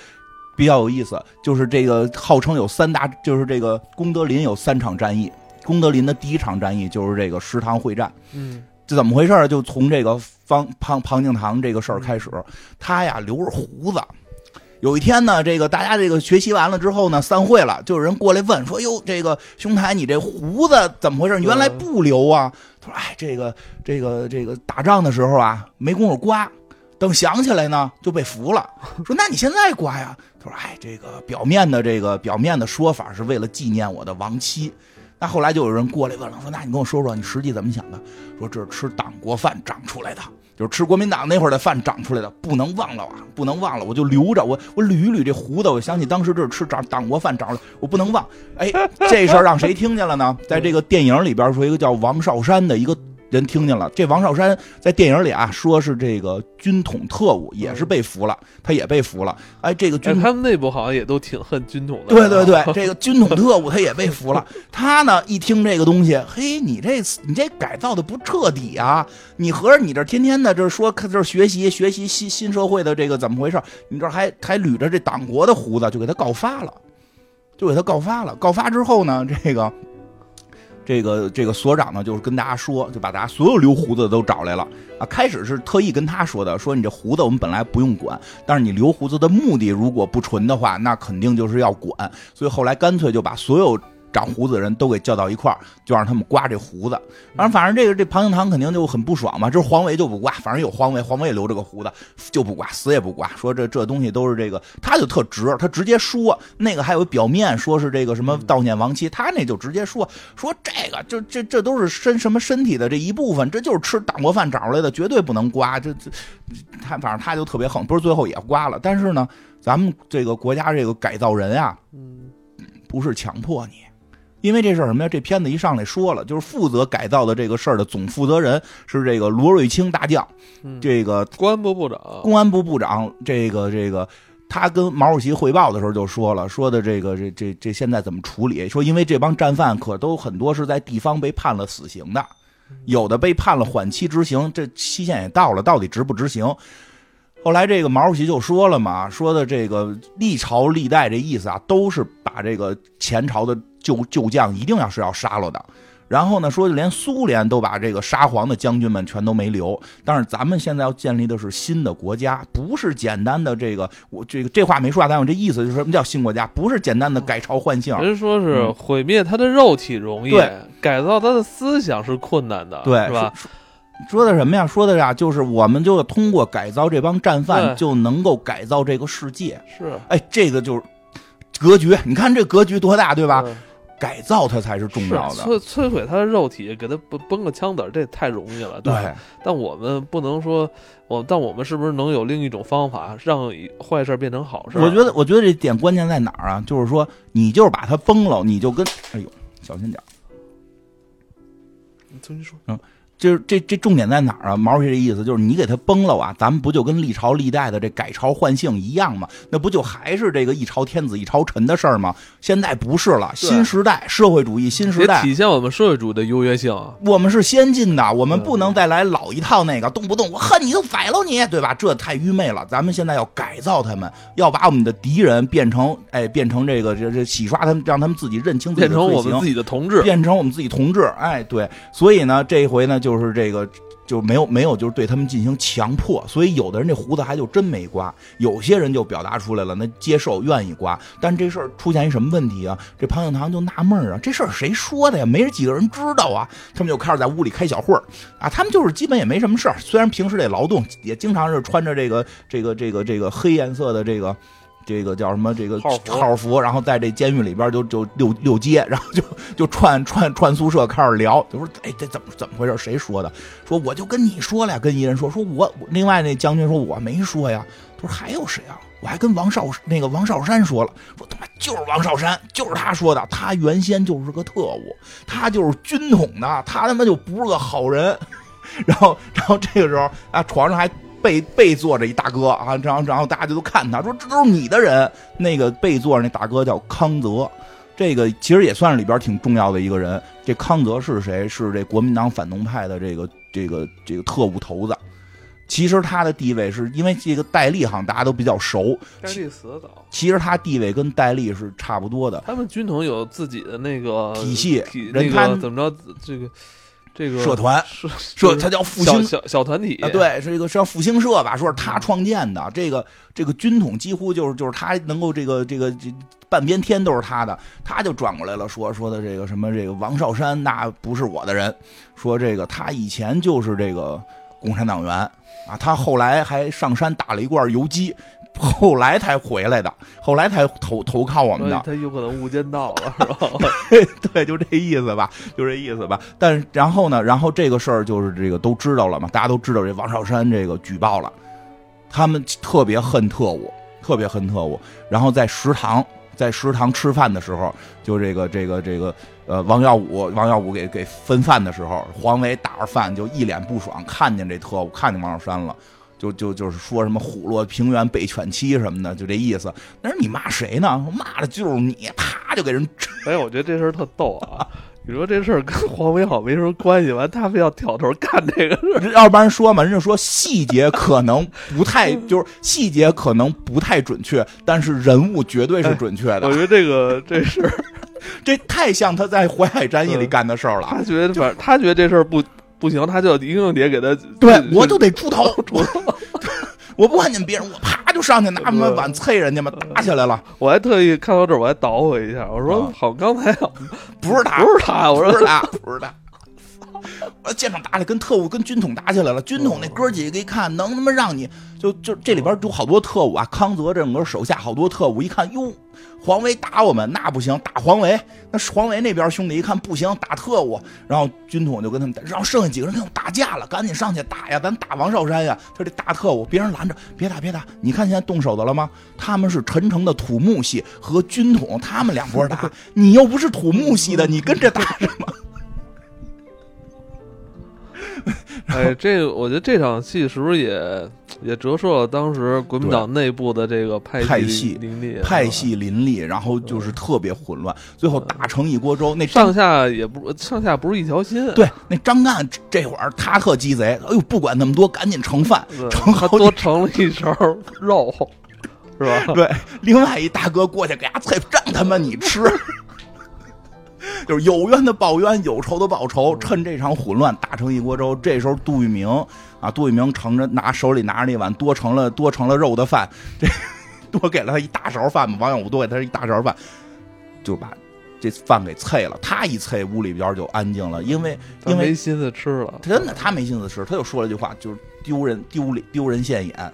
比较有意思，就是这个号称有三大，就是这个功德林有三场战役。功德林的第一场战役就是这个食堂会战，嗯，这怎么回事？就从这个方庞庞敬堂这个事儿开始，他呀留着胡子。有一天呢，这个大家这个学习完了之后呢，散会了，就有人过来问说：“哟，这个兄台，你这胡子怎么回事？原来不留啊？”他说：“哎，这个这个这个打仗的时候啊，没工夫刮。”等想起来呢，就被俘了。说那你现在刮呀？他说：“哎，这个表面的这个表面的说法是为了纪念我的亡妻。那后来就有人过来问了，说那你跟我说说，你实际怎么想的？说这是吃党国饭长出来的，就是吃国民党那会儿的饭长出来的，不能忘了啊，不能忘了，我就留着，我我捋一捋这胡子，我想起当时这是吃长党国饭长出来，我不能忘。哎，这事儿让谁听见了呢？在这个电影里边说一个叫王少山的一个。”人听见了，这王少山在电影里啊，说是这个军统特务，也是被俘了，他也被俘了。哎，这个军他们内部好像也都挺恨军统的。对对对，这个军统特务他也被俘了。他呢一听这个东西，嘿，你这你这改造的不彻底啊！你合着你这天天的这说这学习学习新新社会的这个怎么回事？你这还还捋着这党国的胡子，就给他告发了，就给他告发了。告发之后呢，这个。这个这个所长呢，就是跟大家说，就把大家所有留胡子的都找来了啊。开始是特意跟他说的，说你这胡子我们本来不用管，但是你留胡子的目的如果不纯的话，那肯定就是要管。所以后来干脆就把所有。长胡子的人都给叫到一块儿，就让他们刮这胡子。反正反正这个这庞敬堂肯定就很不爽嘛。就是黄维就不刮，反正有黄维，黄维也留着个胡子，就不刮，死也不刮。说这这东西都是这个，他就特直，他直接说那个还有表面说是这个什么悼念亡妻，他那就直接说说这个，就这这都是身什么身体的这一部分，这就是吃党国饭长出来的，绝对不能刮。这这他反正他就特别横，不是最后也刮了。但是呢，咱们这个国家这个改造人啊，不是强迫你。因为这事儿什么呀？这片子一上来说了，就是负责改造的这个事儿的总负责人是这个罗瑞卿大将，这个公安部部长。公安部部长，这个这个，他跟毛主席汇报的时候就说了，说的这个这这这现在怎么处理？说因为这帮战犯可都很多是在地方被判了死刑的，有的被判了缓期执行，这期限也到了，到底执不执行？后来这个毛主席就说了嘛，说的这个历朝历代这意思啊，都是把这个前朝的。旧旧将一定要是要杀了的。然后呢，说就连苏联都把这个沙皇的将军们全都没留。但是咱们现在要建立的是新的国家，不是简单的这个我这个这话没说啊，但我这意思就是什么叫新国家？不是简单的改朝换姓。人说是毁灭他的肉体容易，改造他的思想是困难的，对，是吧？说的什么呀？说的呀，就是我们就通过改造这帮战犯，就能够改造这个世界。是，哎，这个就是格局。你看这格局多大，对吧？改造它才是重要的。摧摧毁它的肉体，给它崩崩个枪子儿，这太容易了。对，但我们不能说，我但我们是不是能有另一种方法，让坏事变成好事？我觉得，我觉得这点关键在哪儿啊？就是说，你就是把它崩了，你就跟哎呦，小心点你重新说。嗯。就是这这重点在哪儿啊？毛主席这意思就是你给他崩了啊，咱们不就跟历朝历代的这改朝换姓一样吗？那不就还是这个一朝天子一朝臣的事儿吗？现在不是了，新时代社会主义新时代体现我们社会主义的优越性。我们是先进的，我们不能再来老一套那个，动不动我恨你就宰了你，对吧？这太愚昧了。咱们现在要改造他们，要把我们的敌人变成哎，变成这个这这洗刷他们，让他们自己认清自己的变成我们自己的同志，变成我们自己同志。哎，对，所以呢，这一回呢就。就是这个就没有没有，就是对他们进行强迫，所以有的人这胡子还就真没刮，有些人就表达出来了，那接受愿意刮。但这事儿出现一什么问题啊？这庞庆堂就纳闷啊，这事儿谁说的呀？没几个人知道啊。他们就开始在屋里开小会儿啊，他们就是基本也没什么事儿，虽然平时得劳动，也经常是穿着这个这个这个这个黑颜色的这个。这个叫什么？这个号服，然后在这监狱里边就就溜溜街，然后就 就串串串宿舍开始聊，就说：“哎，这怎么怎么回事？谁说的？说我就跟你说了呀，跟一人说，说我另外那将军说我没说呀。他说还有谁啊？我还跟王少那个王少山说了，说他妈就是王少山，就是他说的，他原先就是个特务，他就是军统的，他他妈就不是个好人。然后然后这个时候啊，床上还。背背坐着一大哥啊，然后然后大家就都看他说这都是你的人。那个背坐着那大哥叫康泽，这个其实也算是里边挺重要的一个人。这康泽是谁？是这国民党反动派的这个这个这个特务头子。其实他的地位是因为这个戴笠好像大家都比较熟。戴笠死的早。其实他地位跟戴笠是差不多的。他们军统有自己的那个体系，人他怎么着这个。这个社团社，他叫复兴小小团体啊，对，是一个是叫复兴社吧？说是他创建的，这个这个军统几乎就是就是他能够这个这个这半边天都是他的，他就转过来了，说说的这个什么这个王少山那不是我的人，说这个他以前就是这个共产党员啊，他后来还上山打了一罐游击。后来才回来的，后来才投投靠我们的。他有可能无间道了，是吧？对，就这意思吧，就这意思吧。但然后呢，然后这个事儿就是这个都知道了嘛，大家都知道这王少山这个举报了，他们特别恨特务，特别恨特务。然后在食堂，在食堂吃饭的时候，就这个这个这个呃，王耀武，王耀武给给分饭的时候，黄伟打着饭就一脸不爽，看见这特务，看见王少山了。就就就是说什么虎落平原被犬欺什么的，就这意思。但是你骂谁呢？骂的就是你，啪就给人。哎，我觉得这事儿特逗啊！你说这事儿跟黄伟好没什么关系，完他非要挑头干这个事儿。要不然说嘛，人家说细节可能不太，就是细节可能不太准确，但是人物绝对是准确的。我觉得这个这事儿，这太像他在淮海战役里干的事儿了。他觉得，反正他觉得这事儿不。不行，他就一定得给他，对我就得出头，出头。我不看见别人，我啪就上去拿什么碗啐人家嘛，打起来了。我还特意看到这儿，我还捣鼓一下，我说好，刚才不是他，不是他，我说不是他，不是他。我现场打起来，跟特务跟军统打起来了。军统那哥几个一看，能他妈让你就就这里边有好多特务啊，康泽整个手下好多特务，一看哟。黄维打我们那不行，打黄维。那黄维那边兄弟一看不行，打特务。然后军统就跟他们，然后剩下几个人跟我打架了，赶紧上去打呀，咱打王少山呀。他这大特务，别人拦着，别打别打。你看现在动手的了吗？他们是陈诚的土木系和军统，他们两拨打。你又不是土木系的，你跟着打什么？哎，这个我觉得这场戏是不是也也折射了当时国民党内部的这个派系林立，派系林立，然后就是特别混乱，最后打成一锅粥。那上下也不上下不是一条心。对，那张干这会儿他特鸡贼，哎呦，不管那么多，赶紧盛饭，盛好多盛了一勺肉，是吧？对，另外一大哥过去给他菜，让他妈你吃。就是有冤的报冤，有仇的报仇，趁这场混乱打成一锅粥。这时候杜聿明啊，杜聿明盛着拿手里拿着那碗多盛了多盛了肉的饭，这 多给了他一大勺饭嘛。王永武多给他一大勺饭，就把这饭给啐了。他一啐，屋里边就安静了，因为因为没心思吃了。真的，他没心思吃，他就说了句话，就是丢人丢脸丢人现眼。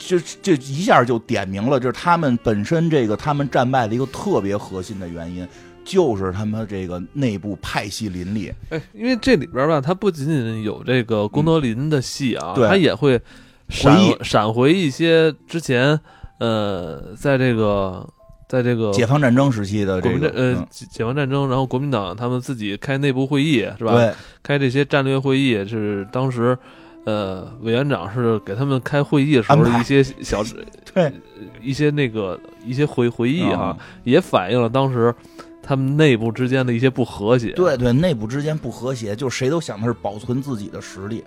就就一下就点明了，就是他们本身这个他们战败的一个特别核心的原因，就是他们这个内部派系林立。哎，因为这里边吧，它不仅仅有这个功德林的戏啊，它也会闪闪回一些之前呃，在这个在这个解放战争时期的这个呃解放战争，然后国民党他们自己开内部会议是吧？对，开这些战略会议是当时。呃，委员长是给他们开会议的时候一些小 对一些那个一些回回忆哈，也反映了当时他们内部之间的一些不和谐。对对，内部之间不和谐，就谁都想的是保存自己的实力，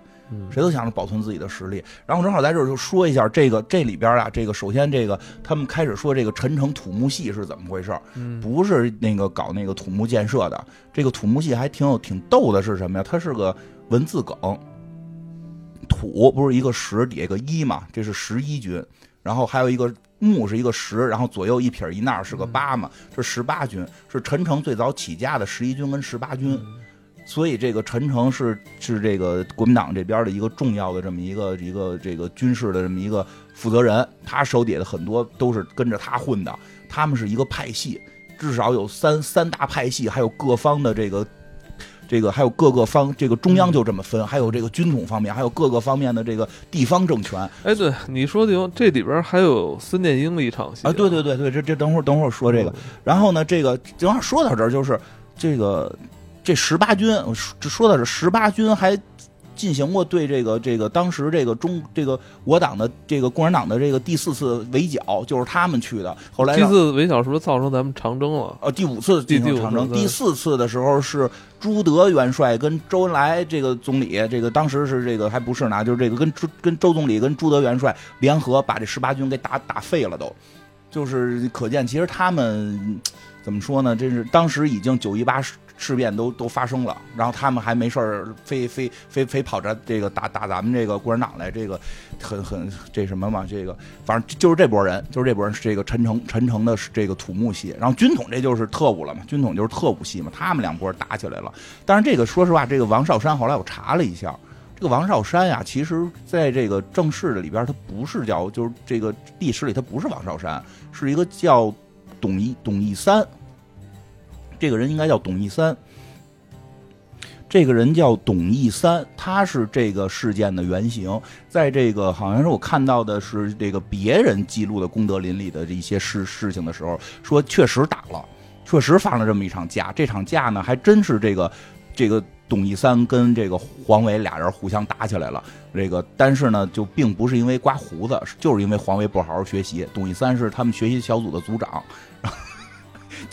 谁都想着保存自己的实力。然后正好在这儿就说一下这个这里边啊，这个首先这个他们开始说这个陈城土木系是怎么回事不是那个搞那个土木建设的，这个土木系还挺有挺逗的，是什么呀？它是个文字梗。土不是一个十底下一个一嘛，这是十一军，然后还有一个木是一个十，然后左右一撇一捺是个八嘛，是十八军，是陈诚最早起家的十一军跟十八军，所以这个陈诚是是这个国民党这边的一个重要的这么一个一个这个军事的这么一个负责人，他手底下的很多都是跟着他混的，他们是一个派系，至少有三三大派系，还有各方的这个。这个还有各个方，这个中央就这么分，还有这个军统方面，还有各个方面的这个地方政权。哎，对，你说的这里边还有孙殿英的一场戏啊！对对对对，这这等会儿等会儿说这个。然后呢，这个正好说到这儿，就是这个这十八军，这说到这十八军还。进行过对这个这个当时这个中这个我党的这个共产党的这个第四次围剿，就是他们去的。后来第四次围剿是不是造成咱们长征了？呃，第五次进行长征。第四次的时候是朱德元帅跟周恩来这个总理，这个当时是这个还不是呢，就是这个跟朱跟周总理跟朱德元帅联合把这十八军给打打废了，都就是可见其实他们怎么说呢？这是当时已经九一八。事变都都发生了，然后他们还没事儿，非非非非跑着这个打打咱们这个共产党来，这个很很这什么嘛？这个反正就是这波人，就是这波人是这个陈诚陈诚的这个土木系，然后军统这就是特务了嘛，军统就是特务系嘛，他们两拨打起来了。但是这个说实话，这个王少山后来我查了一下，这个王少山呀，其实在这个正式的里边，他不是叫就是这个历史里他不是王少山，是一个叫董一董一三。这个人应该叫董一三，这个人叫董一三，他是这个事件的原型。在这个好像是我看到的是这个别人记录的功德林里的这些事事情的时候，说确实打了，确实发生了这么一场架。这场架呢，还真是这个这个董一三跟这个黄伟俩人互相打起来了。这个但是呢，就并不是因为刮胡子，就是因为黄伟不好好学习。董一三是他们学习小组的组长。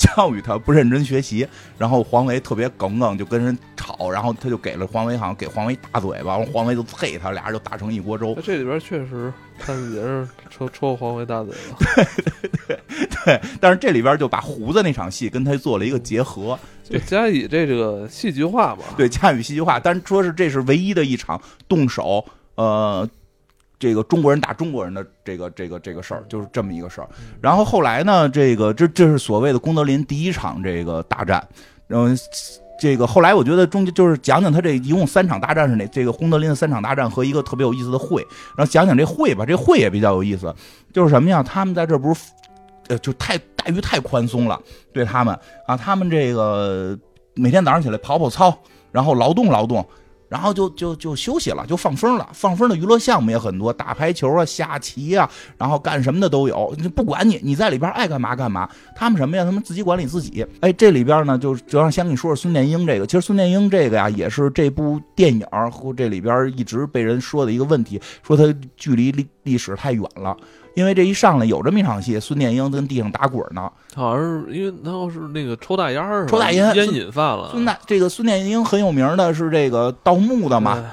教育他不认真学习，然后黄维特别耿耿，就跟人吵，然后他就给了黄维，好像给黄维大嘴巴，黄维就啐他，俩人就打成一锅粥。这里边确实他也是抽抽黄维大嘴巴。对对对对，但是这里边就把胡子那场戏跟他做了一个结合，就加以这个戏剧化吧。对，加以戏剧化，但说是这是唯一的一场动手，呃。这个中国人打中国人的这个这个这个事儿，就是这么一个事儿。然后后来呢，这个这这是所谓的功德林第一场这个大战。然后这个后来我觉得中间就是讲讲他这一共三场大战是哪？这个功德林的三场大战和一个特别有意思的会。然后讲讲这会吧，这会也比较有意思。就是什么呀？他们在这不是呃，就太待遇太宽松了，对他们啊，他们这个每天早上起来跑跑操，然后劳动劳动。然后就就就休息了，就放风了。放风的娱乐项目也很多，打排球啊、下棋啊，然后干什么的都有。不管你，你在里边爱干嘛干嘛。他们什么呀？他们自己管理自己。哎，这里边呢，就主要先跟你说说孙殿英这个。其实孙殿英这个呀，也是这部电影和这里边一直被人说的一个问题，说他距离历历史太远了。因为这一上来有这么一场戏，孙殿英跟地上打滚呢，好像是因为他要是那个抽大烟儿，抽大烟烟瘾犯了。孙大这个孙殿英很有名的是这个盗墓的嘛，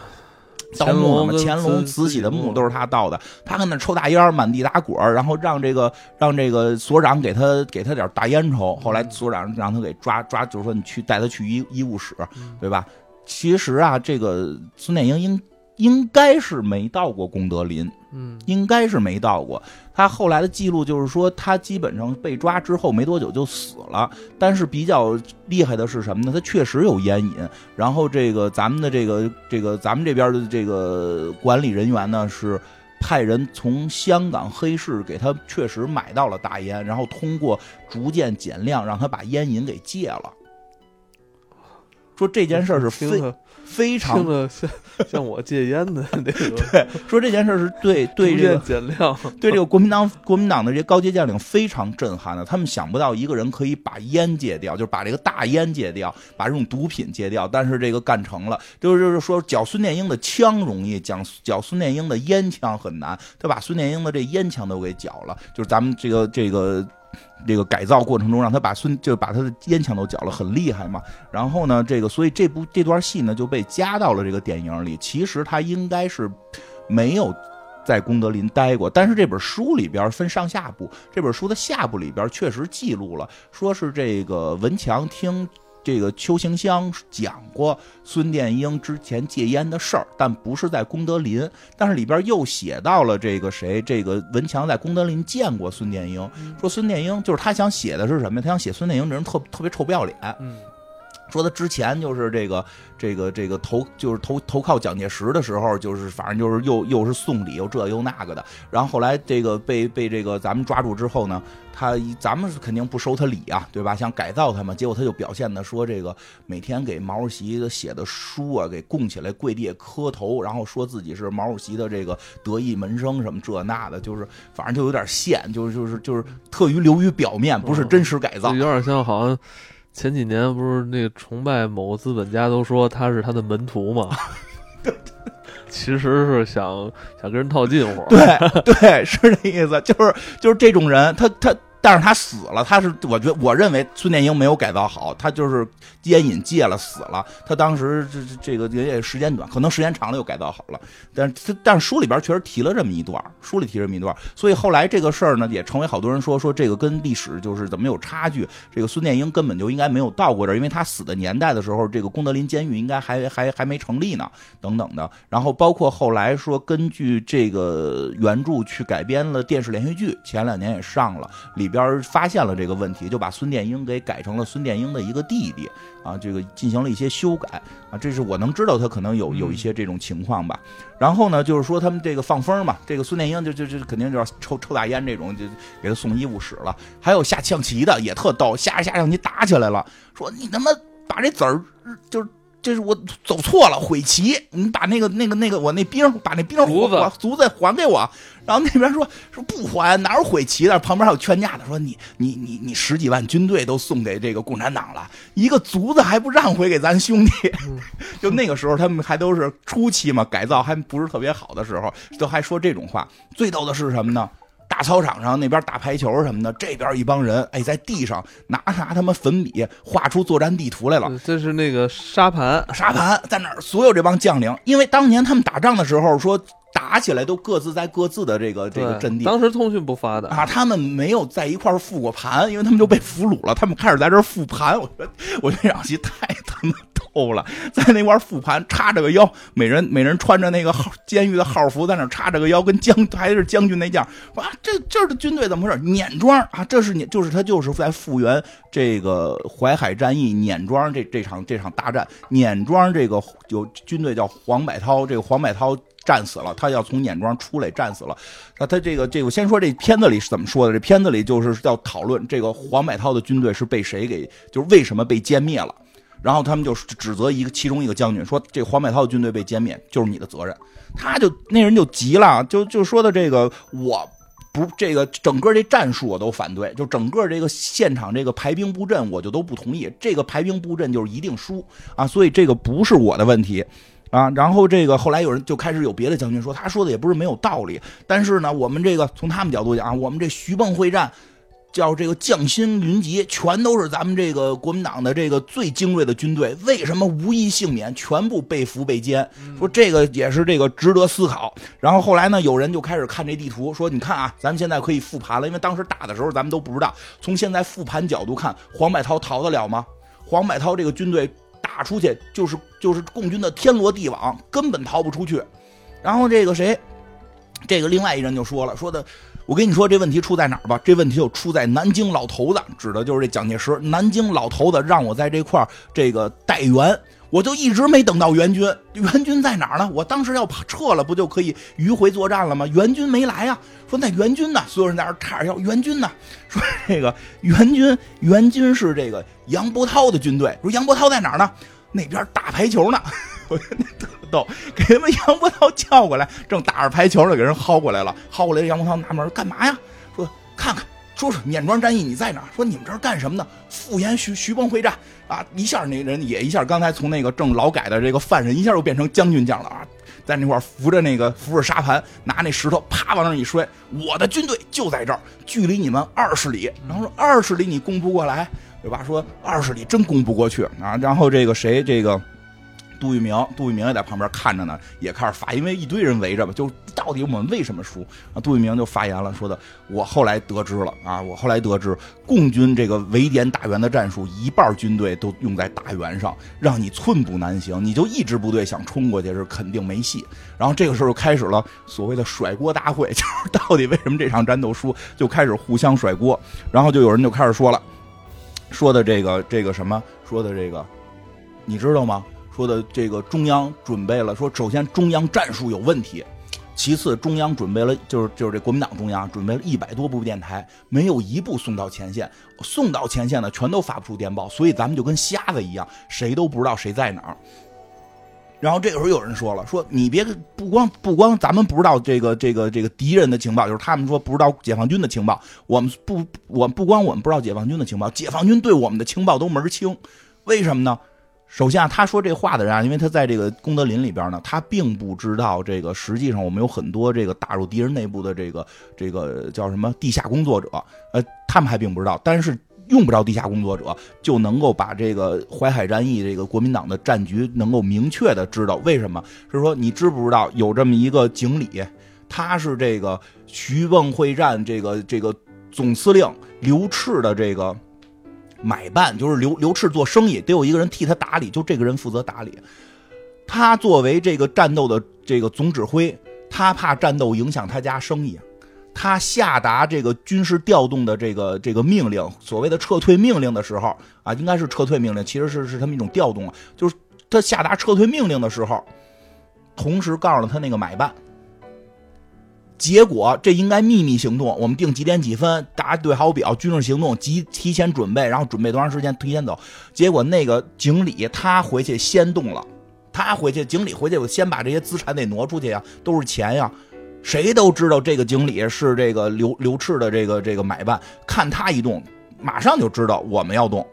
盗墓嘛，乾隆、慈禧的墓都是他盗的。他跟那抽大烟，满地打滚然后让这个让这个所长给他给他点大烟抽。后来所长让他给抓抓，就是说你去带他去医医务室，对吧？其实啊，这个孙殿英应应该是没到过功德林，嗯，应该是没到过。他后来的记录就是说，他基本上被抓之后没多久就死了。但是比较厉害的是什么呢？他确实有烟瘾。然后这个咱们的这个这个咱们这边的这个管理人员呢，是派人从香港黑市给他确实买到了大烟，然后通过逐渐减量，让他把烟瘾给戒了。说这件事儿是非。非常的像像我戒烟的那个，对，说这件事是对对这个减量，对这个 国民党国民党的这些高阶将领非常震撼的。他们想不到一个人可以把烟戒掉，就是把这个大烟戒掉，把这种毒品戒掉。但是这个干成了，就是就是说缴孙殿英的枪容易，缴缴孙殿英的烟枪很难。他把孙殿英的这烟枪都给缴了，就是咱们这个这个。这个改造过程中，让他把孙就把他的烟枪都缴了，很厉害嘛。然后呢，这个所以这部这段戏呢就被加到了这个电影里。其实他应该是没有在功德林待过，但是这本书里边分上下部，这本书的下部里边确实记录了，说是这个文强听。这个邱行香讲过孙殿英之前戒烟的事儿，但不是在功德林。但是里边又写到了这个谁，这个文强在功德林见过孙殿英，说孙殿英就是他想写的是什么呀？他想写孙殿英这人特特别臭不要脸。嗯。说他之前就是这个这个这个投就是投投靠蒋介石的时候，就是反正就是又又是送礼又这又那个的。然后后来这个被被这个咱们抓住之后呢，他咱们是肯定不收他礼啊，对吧？想改造他嘛，结果他就表现的说这个每天给毛主席的写的书啊给供起来跪地磕头，然后说自己是毛主席的这个得意门生什么这那的，就是反正就有点现，就是就是就是特于流于表面，不是真实改造，有点像好像。前几年不是那个崇拜某个资本家都说他是他的门徒嘛？其实是想想跟人套近乎。对对，是这意思，就是就是这种人，他他。但是他死了，他是我觉得我认为孙殿英没有改造好，他就是烟瘾戒了死了。他当时这这个也时间短，可能时间长了又改造好了。但是但是书里边确实提了这么一段，书里提这么一段，所以后来这个事儿呢也成为好多人说说这个跟历史就是怎么有差距。这个孙殿英根本就应该没有到过这，因为他死的年代的时候，这个功德林监狱应该还还还没成立呢，等等的。然后包括后来说根据这个原著去改编了电视连续剧，前两年也上了里。里边发现了这个问题，就把孙殿英给改成了孙殿英的一个弟弟啊，这个进行了一些修改啊，这是我能知道他可能有有一些这种情况吧。然后呢，就是说他们这个放风嘛，这个孙殿英就就就肯定就要抽抽大烟这种，就给他送医务室了。还有下象棋的也特逗，下着下象棋打起来了，说你他妈把这子儿就是。这是我走错了，悔棋。你把那个、那个、那个，我那兵把那兵卒子卒子还给我。然后那边说说不还，哪有悔棋的？旁边还有劝架的，说你你你你十几万军队都送给这个共产党了，一个卒子还不让回给咱兄弟？就那个时候他们还都是初期嘛，改造还不是特别好的时候，都还说这种话。最逗的是什么呢？大操场上那边打排球什么的，这边一帮人哎，在地上拿拿他妈粉笔画出作战地图来了。这是那个沙盘，沙盘在那儿，所有这帮将领，因为当年他们打仗的时候说。打起来都各自在各自的这个这个阵地。当时通讯不发达啊，他们没有在一块复过盘，因为他们就被俘虏了。他们开始在这复盘，我觉得我觉得这场戏太他妈逗了，在那块复盘，叉着个腰，每人每人穿着那个号监狱的号服，在那叉着个腰，跟将还是将军那样。啊，这这的军队怎么回事？碾庄啊，这是碾，就是他就是在复原这个淮海战役碾庄这这场这场大战。碾庄这个有军队叫黄百韬，这个黄百韬。战死了，他要从碾庄出来，战死了。那他这个这个，先说这片子里是怎么说的？这片子里就是要讨论这个黄百韬的军队是被谁给，就是为什么被歼灭了。然后他们就指责一个其中一个将军说：“这黄百韬的军队被歼灭就是你的责任。”他就那人就急了，就就说的这个我不这个整个这战术我都反对，就整个这个现场这个排兵布阵我就都不同意。这个排兵布阵就是一定输啊，所以这个不是我的问题。啊，然后这个后来有人就开始有别的将军说，他说的也不是没有道理，但是呢，我们这个从他们角度讲啊，我们这徐蚌会战，叫这个将心云集，全都是咱们这个国民党的这个最精锐的军队，为什么无一幸免，全部被俘被歼？说这个也是这个值得思考。然后后来呢，有人就开始看这地图，说你看啊，咱们现在可以复盘了，因为当时打的时候咱们都不知道。从现在复盘角度看，黄百韬逃得了吗？黄百韬这个军队打出去就是就是共军的天罗地网，根本逃不出去。然后这个谁，这个另外一人就说了，说的。我跟你说，这问题出在哪儿吧？这问题就出在南京老头子，指的就是这蒋介石。南京老头子让我在这块儿这个待援，我就一直没等到援军。援军在哪儿呢？我当时要撤了，不就可以迂回作战了吗？援军没来呀。说那援军呢？所有人在那差点要援军呢。说这个援军，援军是这个杨伯涛的军队。说杨伯涛在哪儿呢？那边打排球呢。我那特逗，给他们杨伯涛叫过来，正打着排球呢，给人薅过来了。薅过来，杨伯涛纳闷干嘛呀？说看看，说说碾庄战役你在哪？说你们这是干什么呢？复原徐徐蚌会战啊！一下那人也一下，刚才从那个正劳改的这个犯人，一下又变成将军将了啊！在那块扶着那个扶着沙盘，拿那石头啪往那一摔。我的军队就在这儿，距离你们二十里。然后说二十里你攻不过来，对吧？说二十里真攻不过去啊！然后这个谁这个。杜聿明，杜聿明也在旁边看着呢，也开始发，因为一堆人围着嘛，就到底我们为什么输？啊，杜聿明就发言了，说的我后来得知了啊，我后来得知，共军这个围点打援的战术，一半军队都用在打援上，让你寸步难行，你就一支部队想冲过去是肯定没戏。然后这个时候开始了所谓的甩锅大会，就是到底为什么这场战斗输，就开始互相甩锅，然后就有人就开始说了，说的这个这个什么，说的这个，你知道吗？说的这个中央准备了，说首先中央战术有问题，其次中央准备了，就是就是这国民党中央准备了一百多部电台，没有一部送到前线，送到前线的全都发不出电报，所以咱们就跟瞎子一样，谁都不知道谁在哪儿。然后这个时候有人说了，说你别不光不光咱们不知道这个这个这个敌人的情报，就是他们说不知道解放军的情报，我们不我不光我们不知道解放军的情报，解放军对我们的情报都门清，为什么呢？首先啊，他说这话的人啊，因为他在这个功德林里边呢，他并不知道这个实际上我们有很多这个打入敌人内部的这个这个叫什么地下工作者，呃，他们还并不知道，但是用不着地下工作者就能够把这个淮海战役这个国民党的战局能够明确的知道为什么？是说你知不知道有这么一个经理，他是这个徐蚌会战这个这个总司令刘炽的这个。买办就是刘刘炽做生意得有一个人替他打理，就这个人负责打理。他作为这个战斗的这个总指挥，他怕战斗影响他家生意，他下达这个军事调动的这个这个命令，所谓的撤退命令的时候啊，应该是撤退命令，其实是是他们一种调动啊，就是他下达撤退命令的时候，同时告诉了他那个买办。结果这应该秘密行动，我们定几点几分，大家对好表，军事行动及提前准备，然后准备多长时间提前走。结果那个经理他回去先动了，他回去经理回去我先把这些资产得挪出去呀，都是钱呀。谁都知道这个经理是这个刘刘赤的这个这个买办，看他一动，马上就知道我们要动。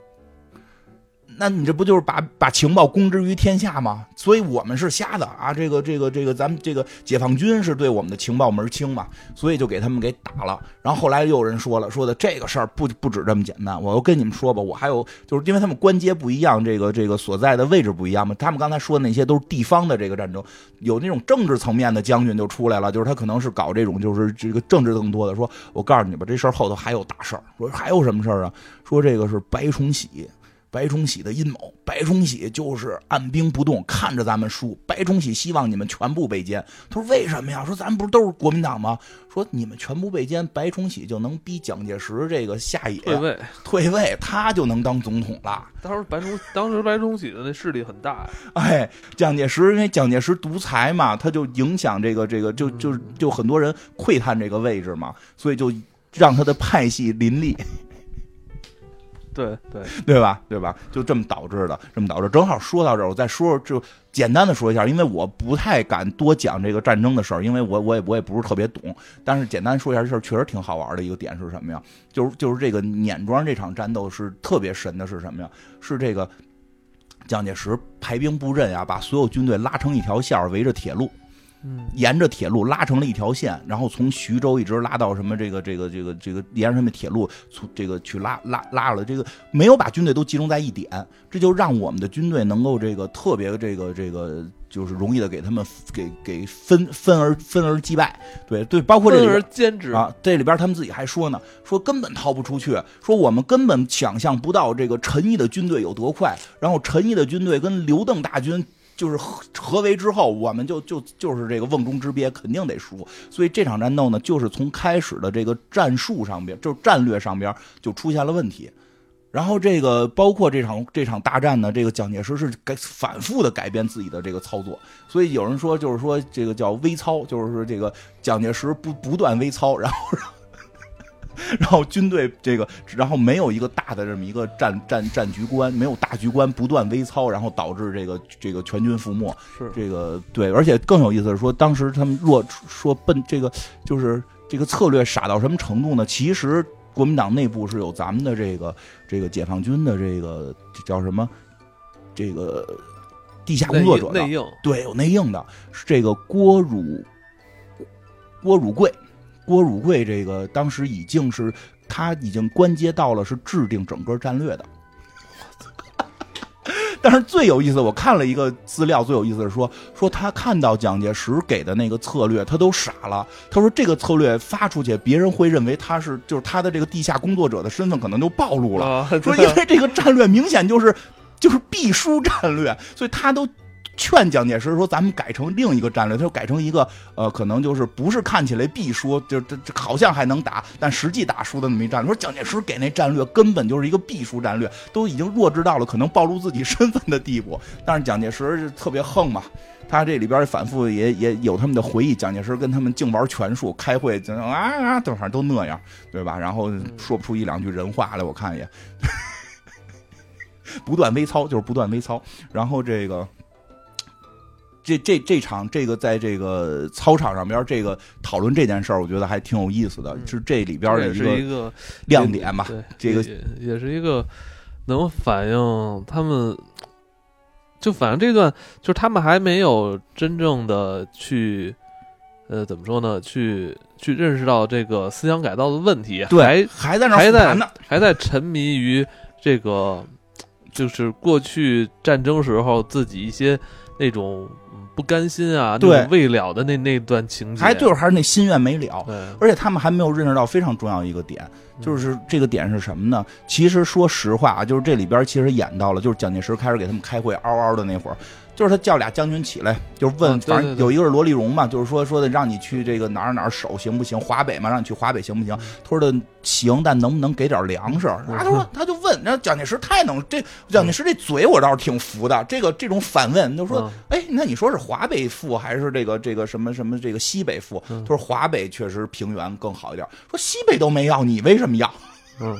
那你这不就是把把情报公之于天下吗？所以我们是瞎的啊！这个这个这个，咱们这个解放军是对我们的情报门清嘛，所以就给他们给打了。然后后来又有人说了，说的这个事儿不不止这么简单。我又跟你们说吧，我还有就是因为他们关节不一样，这个这个所在的位置不一样嘛。他们刚才说的那些都是地方的这个战争，有那种政治层面的将军就出来了，就是他可能是搞这种就是这个政治更多的。说我告诉你吧，这事儿后头还有大事儿。说还有什么事儿啊？说这个是白崇禧。白崇禧的阴谋，白崇禧就是按兵不动，看着咱们输。白崇禧希望你们全部被歼。他说：“为什么呀？说咱们不是都是国民党吗？说你们全部被歼，白崇禧就能逼蒋介石这个下野退位，退位，他就能当总统了。当时白崇，当时白崇禧的那势力很大呀。哎，蒋介石因为蒋介石独裁嘛，他就影响这个这个，就就就很多人窥探这个位置嘛，所以就让他的派系林立。”对对 对吧？对吧？就这么导致的，这么导致。正好说到这儿，我再说说，就简单的说一下，因为我不太敢多讲这个战争的事儿，因为我我也我也不是特别懂。但是简单说一下这事儿，确实挺好玩的一个点是什么呀？就是就是这个碾庄这场战斗是特别神的，是什么呀？是这个蒋介石排兵布阵呀，把所有军队拉成一条线围着铁路。嗯，沿着铁路拉成了一条线，然后从徐州一直拉到什么这个这个这个这个沿着他们铁路从这个去拉拉拉了这个没有把军队都集中在一点，这就让我们的军队能够这个特别这个这个就是容易的给他们给给分分而分而击败，对对，包括这里边兼职啊，这里边他们自己还说呢，说根本逃不出去，说我们根本想象不到这个陈毅的军队有多快，然后陈毅的军队跟刘邓大军。就是合合围之后，我们就就就是这个瓮中之鳖，肯定得输。所以这场战斗呢，就是从开始的这个战术上边，就是战略上边就出现了问题。然后这个包括这场这场大战呢，这个蒋介石是改反复的改变自己的这个操作。所以有人说，就是说这个叫微操，就是说这个蒋介石不不断微操，然后。然后军队这个，然后没有一个大的这么一个战战战局观，没有大局观，不断微操，然后导致这个这个全军覆没。是这个对，而且更有意思是说，当时他们若说奔这个，就是这个策略傻到什么程度呢？其实国民党内部是有咱们的这个这个解放军的这个叫什么这个地下工作者内应，对，有内应的，是这个郭汝郭汝贵。郭汝瑰这个当时已经是他已经关接到了是制定整个战略的，但是最有意思，我看了一个资料，最有意思是说说他看到蒋介石给的那个策略，他都傻了。他说这个策略发出去，别人会认为他是就是他的这个地下工作者的身份可能就暴露了。说因为这个战略明显就是就是必输战略，所以他都。劝蒋介石说：“咱们改成另一个战略，他就改成一个呃，可能就是不是看起来必输，就这这好像还能打，但实际打输的那么一战。说蒋介石给那战略根本就是一个必输战略，都已经弱智到了可能暴露自己 身份的地步。但是蒋介石特别横嘛，他这里边反复也也有他们的回忆。蒋介石跟他们净玩权术，开会就啊啊，反正都那样，对吧？然后说不出一两句人话来，我看也 不断微操，就是不断微操。然后这个。”这这这场这个在这个操场上边这个讨论这件事儿，我觉得还挺有意思的，是这里边的一个亮点吧。这个也是一个能反映他们，就反正这段就是他们还没有真正的去，呃，怎么说呢？去去认识到这个思想改造的问题，对，还在那还在还在沉迷于这个，就是过去战争时候自己一些那种。不甘心啊，对未了的那那段情节，还就是还是那心愿没了。而且他们还没有认识到非常重要一个点，就是这个点是什么呢？其实说实话啊，就是这里边其实演到了，就是蒋介石开始给他们开会嗷嗷的那会儿。就是他叫俩将军起来，就是问，反正有一个是罗立荣嘛，就是说说的让你去这个哪儿哪儿守行不行？华北嘛，让你去华北行不行？他说的行，但能不能给点粮食？啊，他说他就问，然后蒋介石太能，这蒋介石这嘴我倒是挺服的。这个这种反问，就说，哎，那你说是华北富还是这个这个什么什么这个西北富？他说华北确实平原更好一点。说西北都没要，你为什么要？嗯，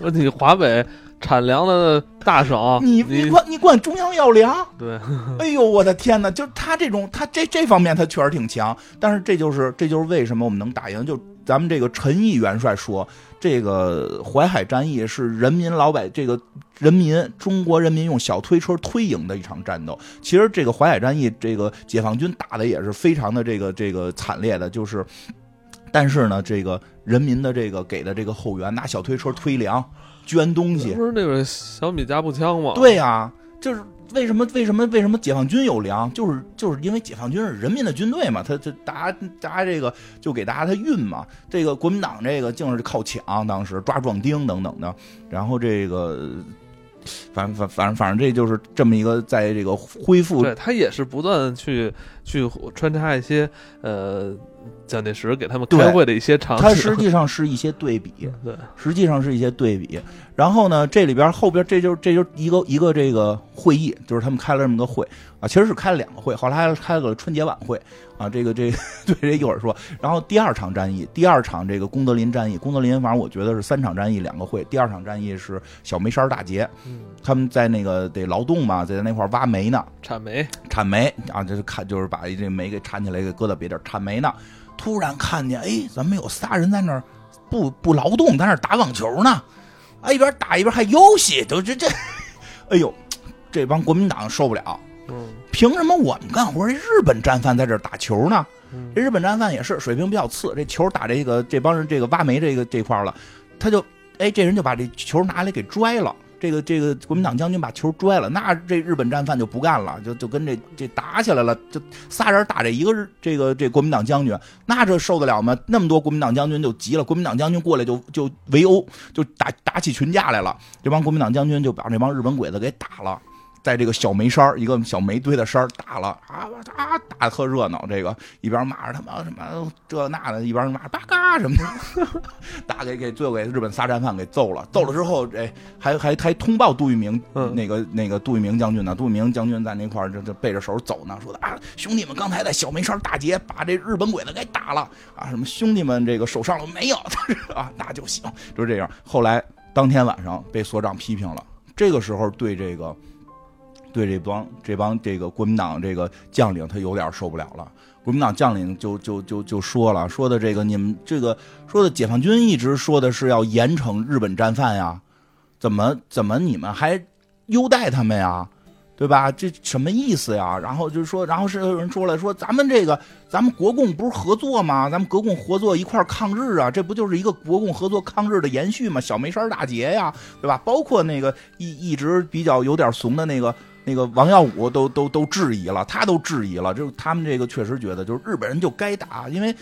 说你华北。产粮的大省，你你管你管中央要粮？对，哎呦我的天哪！就他这种，他这这方面他确实挺强。但是这就是这就是为什么我们能打赢？就咱们这个陈毅元帅说，这个淮海战役是人民老百这个人民中国人民用小推车推赢的一场战斗。其实这个淮海战役，这个解放军打的也是非常的这个这个惨烈的，就是，但是呢，这个人民的这个给的这个后援拿小推车推粮。捐东西不是那个小米加步枪吗？对呀，就是为什么为什么为什么解放军有粮？就是就是因为解放军是人民的军队嘛，他他大家大家这个就给大家他运嘛。这个国民党这个净是靠抢，当时抓壮丁等等的，然后这个反反反正反正这就是这么一个在这个恢复，对他也是不断去去穿插一些呃。蒋介石给他们开会的一些场景，它实际上是一些对比，对，实际上是一些对比。然后呢，这里边后边这就这就一个一个这个会议，就是他们开了这么个会啊，其实是开了两个会，后来还开了个春节晚会啊。这个这 对这一会儿说。然后第二场战役，第二场这个功德林战役，功德林反正我觉得是三场战役两个会，第二场战役是小梅山大捷，他们在那个得劳动嘛，在那块挖煤呢，铲煤，铲煤啊，就是看就是把这煤给铲起来，给搁到别地儿铲煤呢。突然看见，哎，怎么有仨人在那儿不不劳动，在那儿打网球呢？啊，一边打一边还游戏，都这这，哎呦，这帮国民党受不了，凭什么我们干活，这日本战犯在这打球呢？这日本战犯也是水平比较次，这球打这个这帮人这个挖煤这个这块了，他就哎这人就把这球拿来给拽了。这个这个国民党将军把球拽了，那这日本战犯就不干了，就就跟这这打起来了，就仨人打这一个日这个这国民党将军，那这受得了吗？那么多国民党将军就急了，国民党将军过来就就围殴，就打打起群架来了，这帮国民党将军就把这帮日本鬼子给打了。在这个小煤山一个小煤堆的山打了啊啊，打的特热闹。这个一边骂着他妈什么这那的，一边骂八嘎什么的，打给给最后给日本仨战犯给揍了。揍了之后，哎，还还还通报杜聿明，那个那个杜聿明将军呢？杜聿明将军在那块儿这这背着手走呢，说的啊，兄弟们刚才在小煤山大捷，把这日本鬼子给打了啊！什么兄弟们这个手上了没有？啊，那就行，就是这样。后来当天晚上被所长批评了，这个时候对这个。对这帮这帮这个国民党这个将领，他有点受不了了。国民党将领就就就就说了，说的这个你们这个说的解放军一直说的是要严惩日本战犯呀，怎么怎么你们还优待他们呀？对吧？这什么意思呀？然后就是说，然后是有人说了，说咱们这个咱们国共不是合作吗？咱们国共合作一块抗日啊，这不就是一个国共合作抗日的延续吗？小梅山大捷呀，对吧？包括那个一一直比较有点怂的那个。那个王耀武都都都质疑了，他都质疑了，就他们这个确实觉得，就是日本人就该打，因为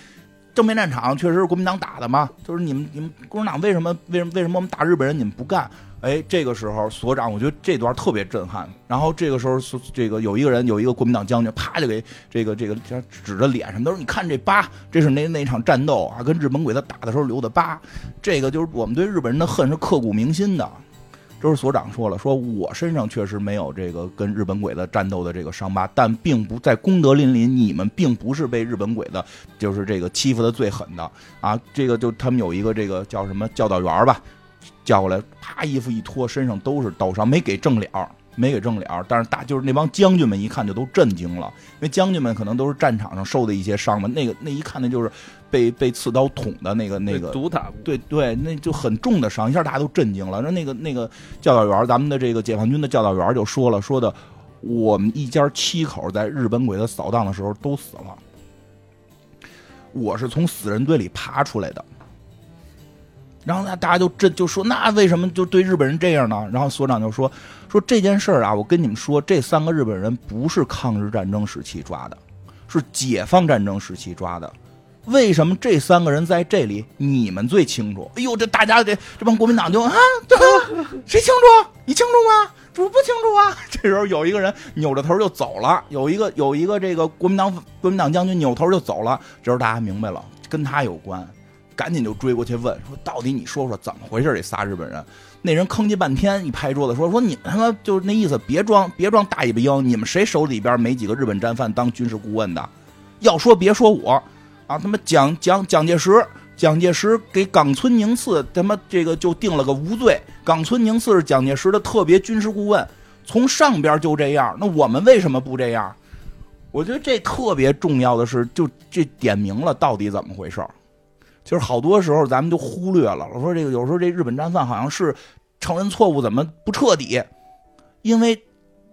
正面战场确实是国民党打的嘛，就是你们你们共产党为什么为什么为什么我们打日本人你们不干？哎，这个时候所长，我觉得这段特别震撼。然后这个时候，这个有一个人有一个国民党将军，啪就给这个这个指着脸上，都说你看这疤，这是那那场战斗啊，跟日本鬼子打的时候留的疤，这个就是我们对日本人的恨是刻骨铭心的。都是所长说了，说我身上确实没有这个跟日本鬼子战斗的这个伤疤，但并不在功德林里，你们并不是被日本鬼子就是这个欺负的最狠的啊！这个就他们有一个这个叫什么教导员吧，叫过来，啪衣服一脱，身上都是刀伤，没给正脸。没给正脸但是大就是那帮将军们一看就都震惊了，因为将军们可能都是战场上受的一些伤嘛，那个那一看那就是被被刺刀捅的那个那个毒打，对对，那就很重的伤，一下大家都震惊了。那那个那个教导员，咱们的这个解放军的教导员就说了，说的我们一家七口在日本鬼子扫荡的时候都死了，我是从死人堆里爬出来的。然后呢，大家就这就说，那为什么就对日本人这样呢？然后所长就说，说这件事儿啊，我跟你们说，这三个日本人不是抗日战争时期抓的，是解放战争时期抓的。为什么这三个人在这里？你们最清楚。哎呦，这大家这这帮国民党就啊，谁清楚？你清楚吗？我不清楚啊。这时候有一个人扭着头就走了，有一个有一个这个国民党国民党将军扭头就走了。这时候大家明白了，跟他有关。赶紧就追过去问说：“到底你说说怎么回事？这仨日本人，那人吭叽半天，一拍桌子说：说你们他妈就是那意思，别装别装大尾巴鹰！你们谁手里边没几个日本战犯当军事顾问的？要说别说我啊！他妈蒋蒋蒋介石，蒋介石给冈村宁次他妈这个就定了个无罪。冈村宁次是蒋介石的特别军事顾问，从上边就这样。那我们为什么不这样？我觉得这特别重要的是，就这点明了到底怎么回事儿。”就是好多时候咱们就忽略了，我说这个有时候这日本战犯好像是承认错误怎么不彻底？因为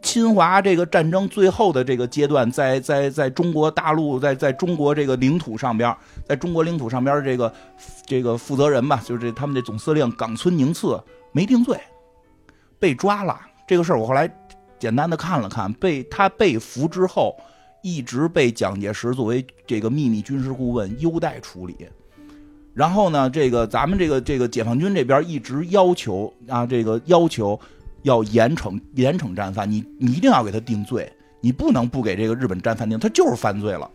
侵华这个战争最后的这个阶段，在在在中国大陆，在在中国这个领土上边，在中国领土上边这个这个负责人吧，就是这他们这总司令冈村宁次没定罪，被抓了。这个事儿我后来简单的看了看，被他被俘之后，一直被蒋介石作为这个秘密军事顾问优待处理。然后呢，这个咱们这个这个解放军这边一直要求啊，这个要求要严惩严惩战犯，你你一定要给他定罪，你不能不给这个日本战犯定，他就是犯罪了。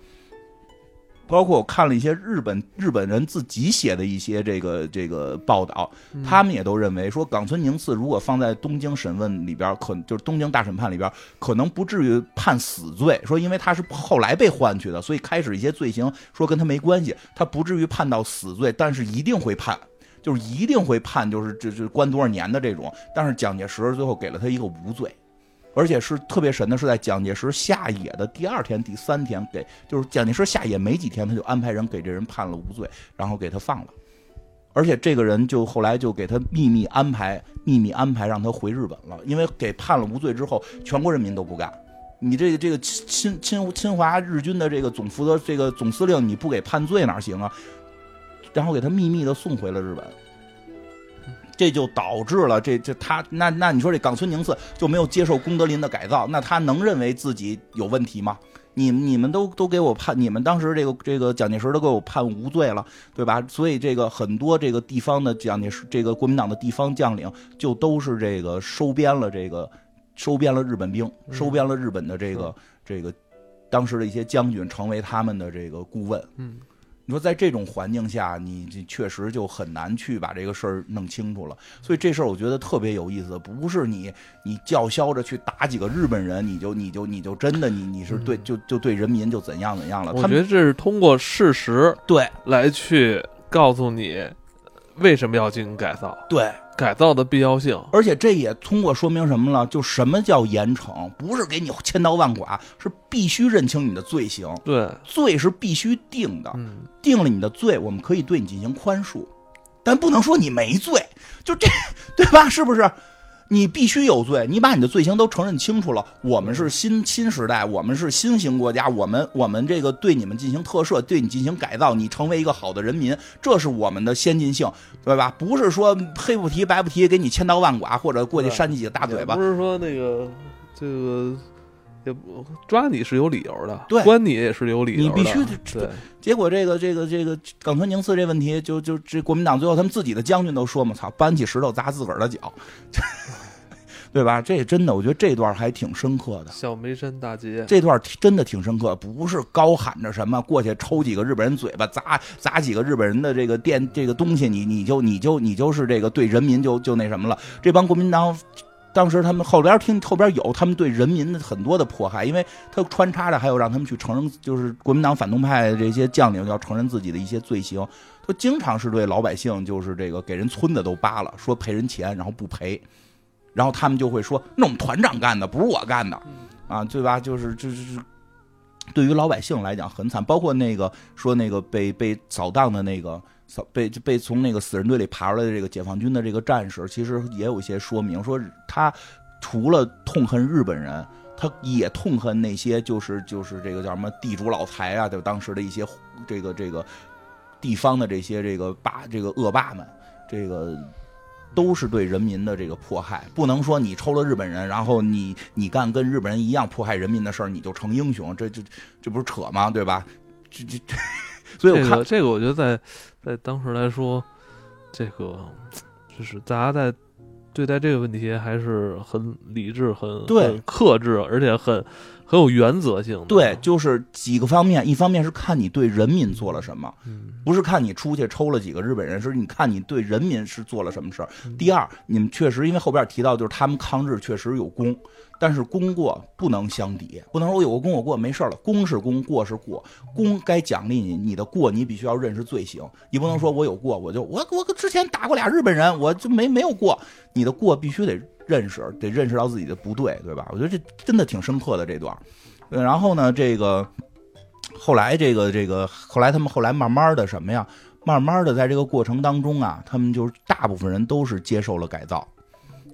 包括我看了一些日本日本人自己写的一些这个这个报道，他们也都认为说冈村宁次如果放在东京审问里边，可就是东京大审判里边，可能不至于判死罪。说因为他是后来被换去的，所以开始一些罪行说跟他没关系，他不至于判到死罪，但是一定会判，就是一定会判，就是就是关多少年的这种。但是蒋介石最后给了他一个无罪。而且是特别神的，是在蒋介石下野的第二天、第三天，给就是蒋介石下野没几天，他就安排人给这人判了无罪，然后给他放了。而且这个人就后来就给他秘密安排、秘密安排让他回日本了，因为给判了无罪之后，全国人民都不干，你这个这个侵侵侵华日军的这个总负责这个总司令，你不给判罪哪行啊？然后给他秘密的送回了日本，这就导致了这这他那那你说这冈村宁次就没有接受功德林的改造，那他能认为自己有问题吗？你你们都都给我判，你们当时这个这个蒋介石都给我判无罪了，对吧？所以这个很多这个地方的蒋介石这个国民党的地方将领就都是这个收编了这个。收编了日本兵，收编了日本的这个这个当时的一些将军，成为他们的这个顾问。嗯，你说在这种环境下，你这确实就很难去把这个事儿弄清楚了。所以这事儿我觉得特别有意思，不是你你叫嚣着去打几个日本人，你就你就你就真的你你是对就就对人民就怎样怎样了。我觉得这是通过事实对来去告诉你为什么要进行改造。对。改造的必要性，而且这也通过说明什么了？就什么叫严惩？不是给你千刀万剐，是必须认清你的罪行。对，罪是必须定的，定了你的罪，我们可以对你进行宽恕，但不能说你没罪，就这，对吧？是不是？你必须有罪，你把你的罪行都承认清楚了。我们是新新时代，我们是新型国家，我们我们这个对你们进行特赦，对你进行改造，你成为一个好的人民，这是我们的先进性，对吧？不是说黑不提白不提，给你千刀万剐，或者过去扇你几个大嘴巴。不是说那个这个也不抓你是有理由的，对，关你也是有理由的，你必须对。结果这个这个这个冈村宁次这问题，就就这国民党最后他们自己的将军都说嘛，操，搬起石头砸自个儿的脚。对吧？这真的，我觉得这段还挺深刻的。小梅山大街这段真的挺深刻，不是高喊着什么过去抽几个日本人嘴巴，砸砸几个日本人的这个电这个东西，你你就你就你就是这个对人民就就那什么了。这帮国民党当时他们后边听后边有他们对人民的很多的迫害，因为他穿插着还有让他们去承认，就是国民党反动派这些将领要承认自己的一些罪行，他经常是对老百姓就是这个给人村子都扒了，说赔人钱，然后不赔。然后他们就会说：“那我们团长干的，不是我干的，啊，对吧？就是就是，对于老百姓来讲很惨。包括那个说那个被被扫荡的那个扫被被从那个死人堆里爬出来的这个解放军的这个战士，其实也有一些说明，说他除了痛恨日本人，他也痛恨那些就是就是这个叫什么地主老财啊，就当时的一些这个这个地方的这些这个霸这个恶霸们，这个。”都是对人民的这个迫害，不能说你抽了日本人，然后你你干跟日本人一样迫害人民的事儿，你就成英雄，这这这不是扯吗？对吧？这这，所以我看这个，我觉得在在当时来说，这个就是大家在对待这个问题还是很理智、很对克制，而且很。很有原则性，对，就是几个方面，一方面是看你对人民做了什么，不是看你出去抽了几个日本人，是你看你对人民是做了什么事儿。第二，你们确实因为后边提到，就是他们抗日确实有功，但是功过不能相抵，不能说我有个功我过没事了，功是功，过是过，功该奖励你，你的过你必须要认识罪行，你不能说我有过我就我我之前打过俩日本人，我就没没有过，你的过必须得。认识得认识到自己的不对，对吧？我觉得这真的挺深刻的这段。然后呢，这个后来这个这个后来他们后来慢慢的什么呀？慢慢的在这个过程当中啊，他们就是大部分人都是接受了改造，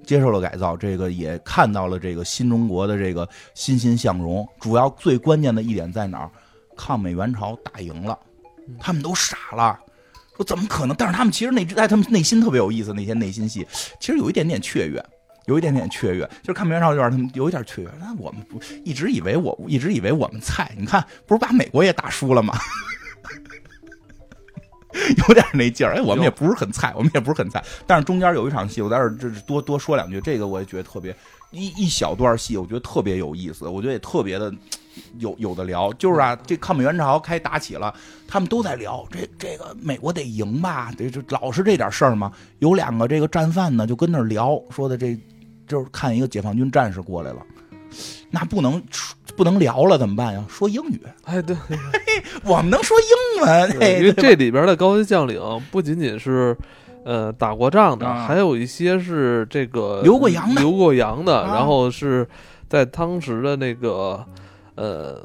接受了改造，这个也看到了这个新中国的这个欣欣向荣。主要最关键的一点在哪儿？抗美援朝打赢了，他们都傻了，说怎么可能？但是他们其实内在他们内心特别有意思，那些内心戏其实有一点点雀跃。有一点点雀跃，就是看《美援朝》有点他们有一点雀跃。那我们不一直以为我一直以为我们菜，你看不是把美国也打输了吗？有点那劲儿。哎，我们也不是很菜，我们也不是很菜。但是中间有一场戏，我在这这多多说两句。这个我也觉得特别一一小段戏，我觉得特别有意思。我觉得也特别的有有的聊。就是啊，这抗美援朝开打起了，他们都在聊这这个美国得赢吧？得这老是这点事儿嘛？有两个这个战犯呢，就跟那聊说的这。就是看一个解放军战士过来了，那不能不能聊了，怎么办呀？说英语。哎，对，我们能说英文。因为这里边的高级将领不仅仅是呃打过仗的，还有一些是这个留过洋的，留过洋的，然后是在当时的那个呃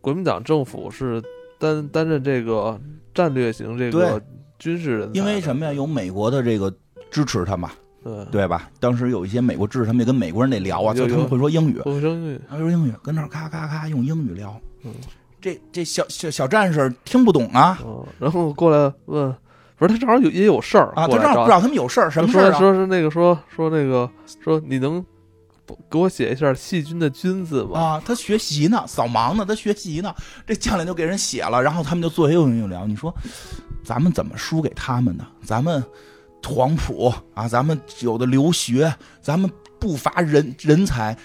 国民党政府是担担任这个战略型这个军事人。因为什么呀？有美国的这个支持他嘛。对对吧？当时有一些美国知识，他们也跟美国人得聊啊，就他们会说英语，会说英语，他说英语，跟那儿咔咔咔用英语聊。这这小小小战士听不懂啊，然后过来问，不是他正好有也有事儿啊，他正好不知道他们有事儿，什么事儿？说是那个说说那个说你能给我写一下细菌的菌字吗？啊，他学习呢，扫盲呢，他学习呢。这将领就给人写了，然后他们就做又用又聊。你说咱们怎么输给他们呢？咱们黄埔啊，咱们有的留学，咱们不乏人人才。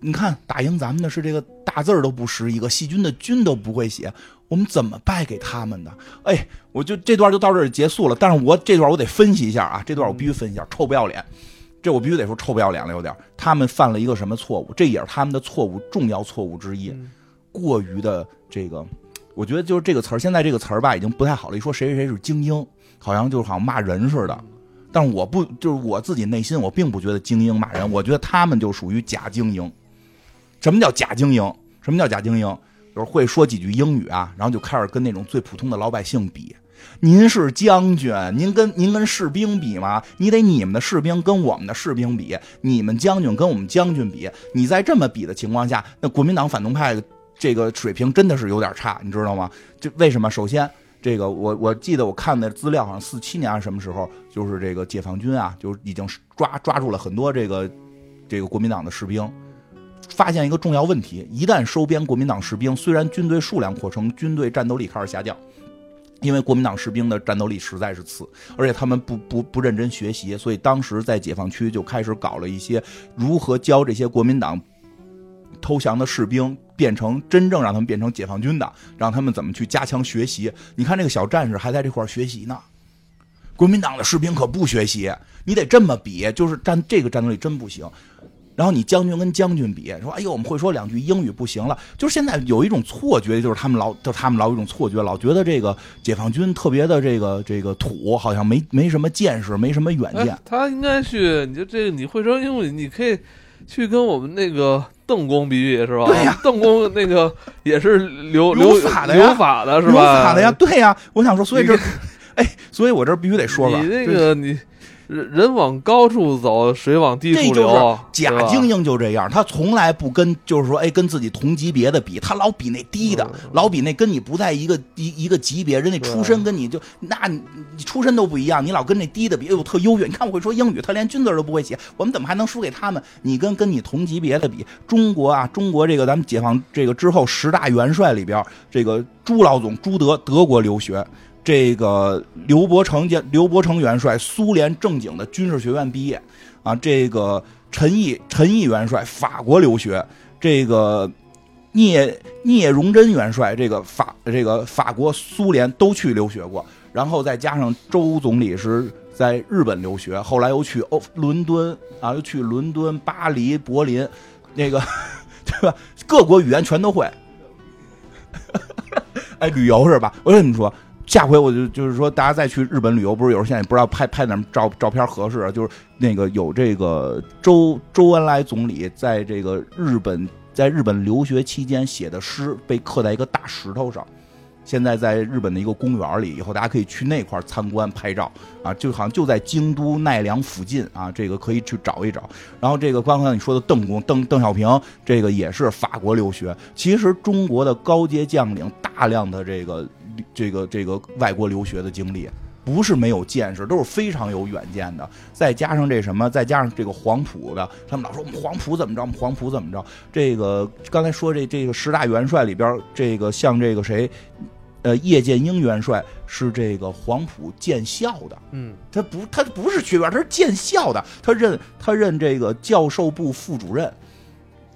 你看，打赢咱们的是这个大字儿都不识一个，细菌的菌都不会写，我们怎么败给他们的？哎，我就这段就到这儿结束了。但是我这段我得分析一下啊，这段我必须分析一下，臭不要脸，这我必须得说臭不要脸了，有点。他们犯了一个什么错误？这也是他们的错误，重要错误之一，过于的这个，我觉得就是这个词儿，现在这个词儿吧，已经不太好了。一说谁谁谁是精英，好像就好像骂人似的。但是我不，就是我自己内心，我并不觉得精英骂人，我觉得他们就属于假精英。什么叫假精英？什么叫假精英？就是会说几句英语啊，然后就开始跟那种最普通的老百姓比。您是将军，您跟您跟士兵比吗？你得你们的士兵跟我们的士兵比，你们将军跟我们将军比。你在这么比的情况下，那国民党反动派这个水平真的是有点差，你知道吗？就为什么？首先，这个我我记得我看的资料，好像四七年还是什么时候，就是这个解放军啊，就已经抓抓住了很多这个这个国民党的士兵。发现一个重要问题：一旦收编国民党士兵，虽然军队数量扩充，军队战斗力开始下降，因为国民党士兵的战斗力实在是次，而且他们不不不认真学习，所以当时在解放区就开始搞了一些如何教这些国民党投降的士兵变成真正让他们变成解放军的，让他们怎么去加强学习。你看这个小战士还在这块学习呢，国民党的士兵可不学习，你得这么比，就是战这个战斗力真不行。然后你将军跟将军比，说哎呦，我们会说两句英语不行了。就是现在有一种错觉，就是他们老，就他们老有一种错觉，老觉得这个解放军特别的这个这个土，好像没没什么见识，没什么远见。他应该去，你就这个你会说英语，你可以去跟我们那个邓公比喻，是吧？对呀，邓公那个 也是留留法的呀，留法的是吧？留法的呀，对呀。我想说，所以这，哎，所以我这必须得说吧你那个你。人人往高处走，水往低处流。假精英就这样，他从来不跟，就是说，哎，跟自己同级别的比，他老比那低的，老比那跟你不在一个一一个级别，人家出身跟你就，那你你出身都不一样，你老跟那低的比，哎呦，特优越。你看我会说英语，他连军字都不会写，我们怎么还能输给他们？你跟跟你同级别的比，中国啊，中国这个咱们解放这个之后十大元帅里边，这个朱老总朱德德国留学。这个刘伯承元刘伯承元帅，苏联正经的军事学院毕业，啊，这个陈毅陈毅元帅法国留学，这个聂聂荣臻元帅，这个法这个法国苏联都去留学过，然后再加上周总理是在日本留学，后来又去欧伦敦啊，又去伦敦、巴黎、柏林，那个 对吧？各国语言全都会，哎，旅游是吧？我跟你们说。下回我就就是说，大家再去日本旅游，不是有时候现在也不知道拍拍哪照照片合适，啊就是那个有这个周周恩来总理在这个日本在日本留学期间写的诗被刻在一个大石头上，现在在日本的一个公园里，以后大家可以去那块参观拍照啊，就好像就在京都奈良附近啊，这个可以去找一找。然后这个刚才你说的邓公邓邓小平，这个也是法国留学。其实中国的高阶将领大量的这个。这个这个外国留学的经历，不是没有见识，都是非常有远见的。再加上这什么，再加上这个黄埔的，他们老说我们黄埔怎么着，我们黄埔怎么着。这个刚才说这这个十大元帅里边，这个像这个谁，呃，叶剑英元帅是这个黄埔建校的。嗯，他不他不是学院，他是建校的，他任他任这个教授部副主任。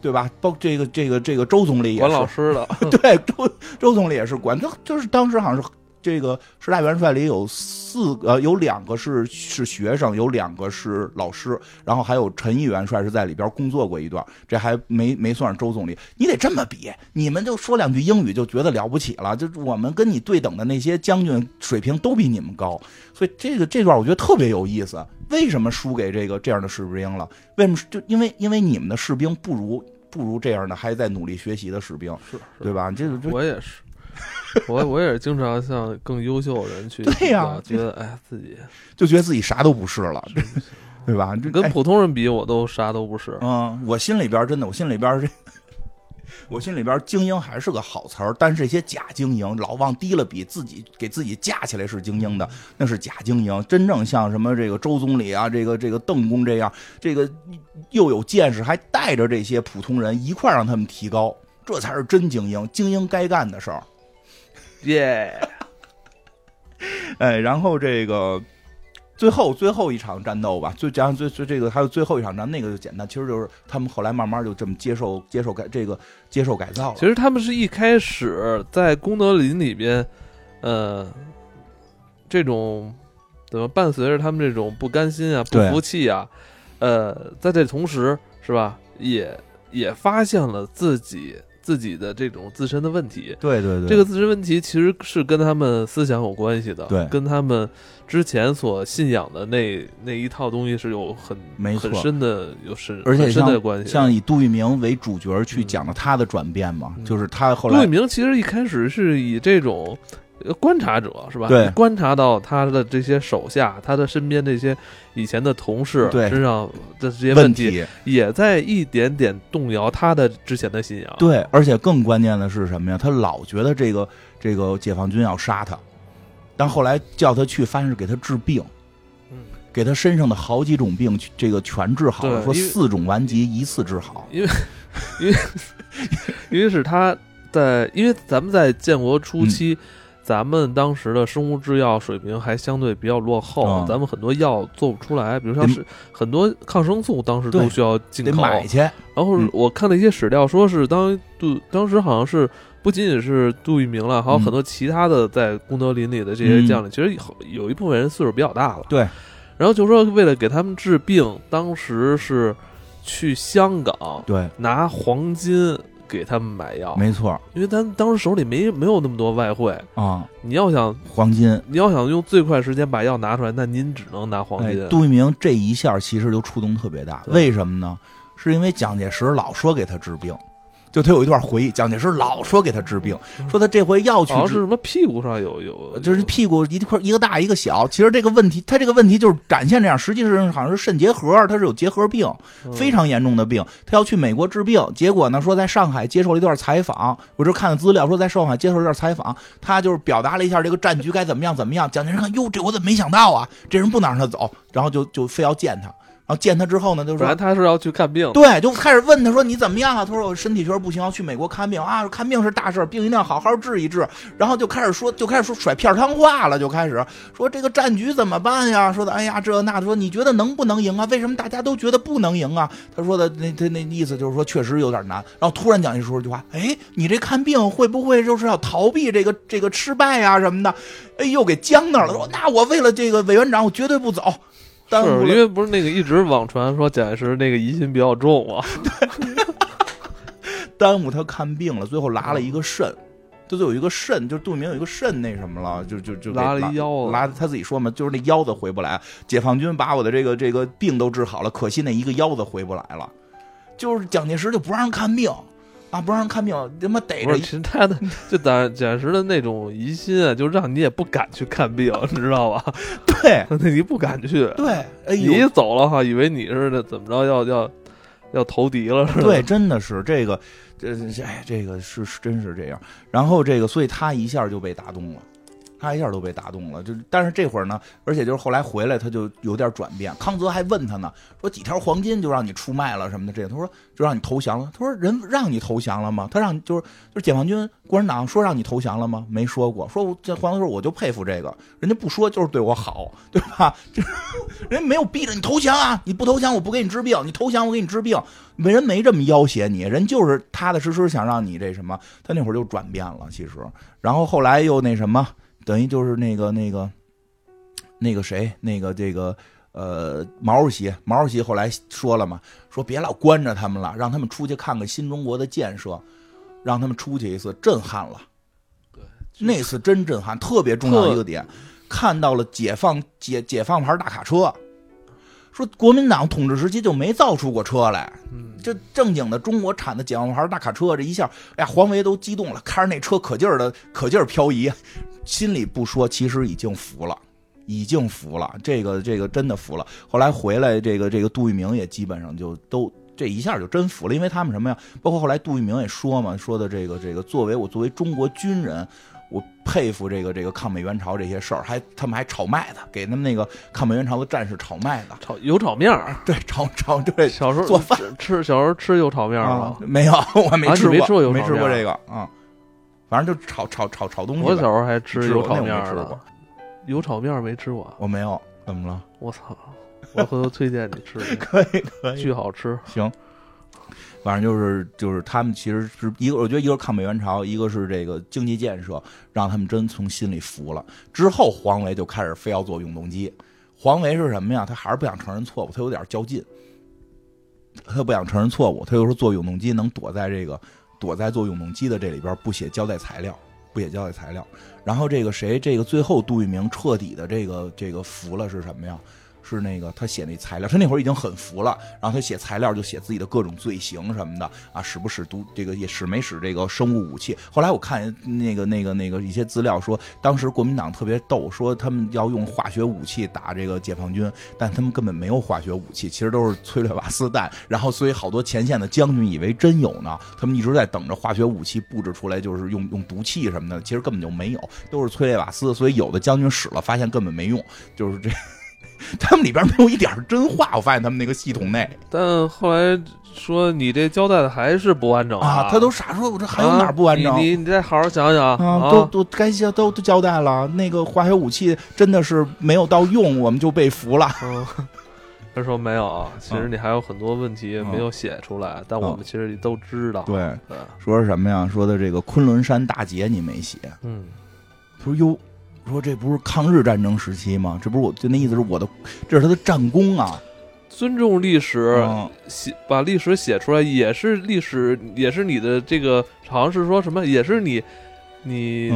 对吧？包这个这个这个周总理管老师的，对周周总理也是管。他就是当时好像是这个十大元帅里有四个，有两个是是学生，有两个是老师，然后还有陈毅元帅是在里边工作过一段。这还没没算上周总理。你得这么比，你们就说两句英语就觉得了不起了。就我们跟你对等的那些将军水平都比你们高，所以这个这段我觉得特别有意思。为什么输给这个这样的士兵了？为什么？就因为因为你们的士兵不如。不如这样的还在努力学习的士兵，是对吧？这个我也是，我我也是经常向更优秀的人去对呀，觉得哎自己就觉得自己啥都不是了。对吧？跟普通人比，我都啥都不是。嗯，我心里边真的，我心里边这。我心里边精英还是个好词儿，但是这些假精英老往低了比，自己给自己架起来是精英的，那是假精英。真正像什么这个周总理啊，这个这个邓公这样，这个又有见识，还带着这些普通人一块让他们提高，这才是真精英。精英该干的事儿，耶！哎，然后这个。最后最后一场战斗吧，最加上最最这个还有最后一场战，那个就简单，其实就是他们后来慢慢就这么接受接受改这个接受改造了。其实他们是一开始在功德林里边，呃，这种怎么伴随着他们这种不甘心啊、不服气啊，呃，在这同时是吧，也也发现了自己。自己的这种自身的问题，对对对，这个自身问题其实是跟他们思想有关系的，对，跟他们之前所信仰的那那一套东西是有很没很深的有深而且深的关系。像以杜聿明为主角去讲了他的转变嘛，就是他后来杜聿明其实一开始是以这种。观察者是吧？对，观察到他的这些手下，他的身边这些以前的同事身上的这些问题，也在一点点动摇他的之前的信仰。对，而且更关键的是什么呀？他老觉得这个这个解放军要杀他，但后来叫他去，发现是给他治病，嗯，给他身上的好几种病，这个全治好了，说四种顽疾一次治好。因为，因为，因为是他在，因为咱们在建国初期。咱们当时的生物制药水平还相对比较落后，咱们很多药做不出来，比如像是很多抗生素，当时都需要进口买去。然后我看了一些史料，说是当杜当时好像是不仅仅是杜聿明了，还有很多其他的在功德林里的这些将领，其实有有一部分人岁数比较大了。对，然后就说为了给他们治病，当时是去香港，对，拿黄金。给他们买药，没错，因为咱当时手里没没有那么多外汇啊。你要想黄金，你要想用最快时间把药拿出来，那您只能拿黄金。杜聿明这一下其实就触动特别大，为什么呢？是因为蒋介石老说给他治病。就他有一段回忆，蒋介石老说给他治病，说他这回要去是什么屁股上有有，就是屁股一块一个大一个小。其实这个问题，他这个问题就是展现这样，实际上好像是肾结核，他是有结核病，非常严重的病。他要去美国治病，结果呢说在上海接受了一段采访，我这看的资料说在上海接受了一段采访，他就是表达了一下这个战局该怎么样怎么样。蒋介石看哟，这我怎么没想到啊？这人不能让他走，然后就就非要见他。然后见他之后呢，就说他是要去看病，对，就开始问他说你怎么样啊？他说我身体确实不行，要去美国看病啊。看病是大事，病一定要好好治一治。然后就开始说，就开始说甩片汤话了，就开始说这个战局怎么办呀？说的哎呀这那的，说你觉得能不能赢啊？为什么大家都觉得不能赢啊？他说的那他那意思就是说确实有点难。然后突然讲一说一句话，哎，你这看病会不会就是要逃避这个这个失败呀什么的？哎呦，给僵那了。说那我为了这个委员长，我绝对不走。是因为不是那个一直网传说蒋介石那个疑心比较重啊，耽误他看病了，最后拉了一个肾，就有一个肾，就杜聿明有一个肾那什么了，就就就拉了一腰，拉他自己说嘛，就是那腰子回不来，解放军把我的这个这个病都治好了，可惜那一个腰子回不来了，就是蒋介石就不让看病。啊，不让人看病，他妈逮着他的，就暂暂时的那种疑心啊，就让你也不敢去看病，你知道吧？对，你不敢去。对，你走了哈，以为你是怎么着要要要投敌了是吧？对，真的是这个，这哎，这个是真是这样。然后这个，所以他一下就被打动了。他一下都被打动了，就但是这会儿呢，而且就是后来回来，他就有点转变。康泽还问他呢，说几条黄金就让你出卖了什么的，这他说就让你投降了。他说人让你投降了吗？他让就是就是解放军共产党说让你投降了吗？没说过。说这黄泽说我就佩服这个，人家不说就是对我好，对吧？就人家没有逼着你投降啊，你不投降我不给你治病，你投降我给你治病，没人没这么要挟你，人就是踏踏实实想让你这什么。他那会儿就转变了，其实，然后后来又那什么。等于就是那个那个，那个谁，那个这个呃毛主席，毛主席后来说了嘛，说别老关着他们了，让他们出去看看新中国的建设，让他们出去一次，震撼了。对，那次真震撼，特别重要一个点，看到了解放解解放牌大卡车。说国民党统治时期就没造出过车来，这正经的中国产的解放牌大卡车，这一下，哎呀，黄维都激动了，开着那车可劲儿的可劲儿漂移，心里不说，其实已经服了，已经服了，这个这个真的服了。后来回来，这个这个杜聿明也基本上就都这一下就真服了，因为他们什么呀？包括后来杜聿明也说嘛，说的这个这个作为我作为中国军人。我佩服这个这个抗美援朝这些事儿，还他们还炒麦子，给他们那个抗美援朝的战士炒麦子，炒油炒面儿，对，炒炒对。小时候做饭吃，小时候吃油炒面吗？没有，我还没吃过，没吃过，没吃过这个啊。反正就炒炒炒炒东西。我小时候还吃油炒面呢。油炒面没吃过，我没有。怎么了？我操！我回头推荐你吃，可以可以，巨好吃。行。反正就是就是他们其实是一个，我觉得一个是抗美援朝，一个是这个经济建设，让他们真从心里服了。之后黄维就开始非要做永动机。黄维是什么呀？他还是不想承认错误，他有点较劲。他不想承认错误，他又说做永动机能躲在这个躲在做永动机的这里边不写交代材料，不写交代材料。然后这个谁，这个最后杜聿明彻底的这个这个服了是什么呀？是那个他写那材料，他那会儿已经很服了，然后他写材料就写自己的各种罪行什么的啊，使不使毒这个也使没使这个生物武器。后来我看那个那个那个一些资料说，当时国民党特别逗，说他们要用化学武器打这个解放军，但他们根本没有化学武器，其实都是催泪瓦斯弹。然后所以好多前线的将军以为真有呢，他们一直在等着化学武器布置出来，就是用用毒气什么的，其实根本就没有，都是催泪瓦斯。所以有的将军使了，发现根本没用，就是这。他们里边没有一点真话，我发现他们那个系统内。但后来说你这交代的还是不完整啊！他都傻说，我这还有哪不完整？你你再好好想想啊！都都该交都都交代了，那个化学武器真的是没有到用，我们就被俘了。他说没有，其实你还有很多问题没有写出来，但我们其实都知道。对，说是什么呀？说的这个昆仑山大捷你没写，嗯，他说哟。说这不是抗日战争时期吗？这不是我就那意思是我的，这是他的战功啊！尊重历史，写把历史写出来也是历史，也是你的这个，好像是说什么，也是你，你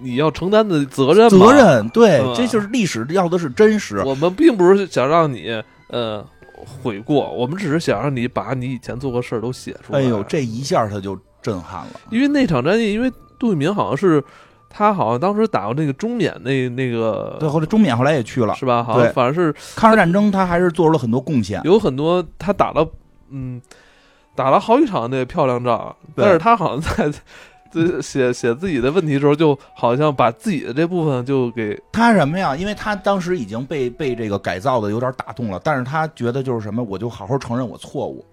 你要承担的责任。责任对，这就是历史要的是真实。我们并不是想让你呃悔过，我们只是想让你把你以前做过事儿都写出来。哎呦，这一下他就震撼了，因为那场战役，因为杜聿明好像是。他好像当时打过那个中缅那那个，对，后来中缅后来也去了，是吧？好像反正是抗日战争，他还是做出了很多贡献，有很多他打了，嗯，打了好几场那个漂亮仗。但是他好像在写写自己的问题的时候，就好像把自己的这部分就给他什么呀？因为他当时已经被被这个改造的有点打动了，但是他觉得就是什么，我就好好承认我错误。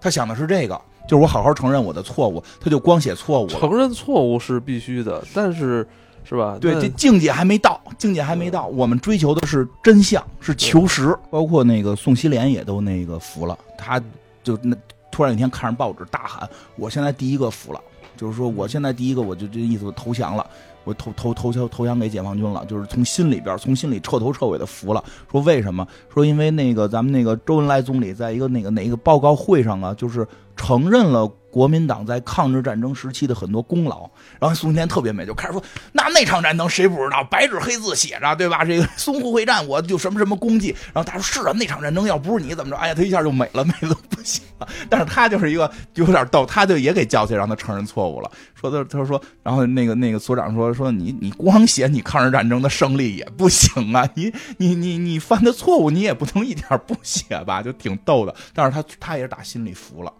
他想的是这个。就是我好好承认我的错误，他就光写错误。承认错误是必须的，但是是吧？对，这境界还没到，境界还没到。我们追求的是真相，是求实。包括那个宋希濂也都那个服了，他就那突然有一天看着报纸大喊：“我现在第一个服了。”就是说，我现在第一个，我就这意思，投降了，我投投投降投降给解放军了，就是从心里边，从心里彻头彻尾的服了。说为什么？说因为那个咱们那个周恩来总理在一个那个哪个报告会上啊，就是。承认了国民党在抗日战争时期的很多功劳，然后宋庆龄特别美，就开始说：“那那场战争谁不知道？白纸黑字写着，对吧？这个 淞沪会战，我就什么什么功绩。”然后他说：“是啊，那场战争要不是你怎么着？哎呀，他一下就美了，美的不行了。但是他就是一个有点逗，他就也给叫起来，让他承认错误了。说他他说，然后那个那个所长说说你你光写你抗日战争的胜利也不行啊，你你你你犯的错误你也不能一点不写吧？就挺逗的。但是他他也是打心里服了。”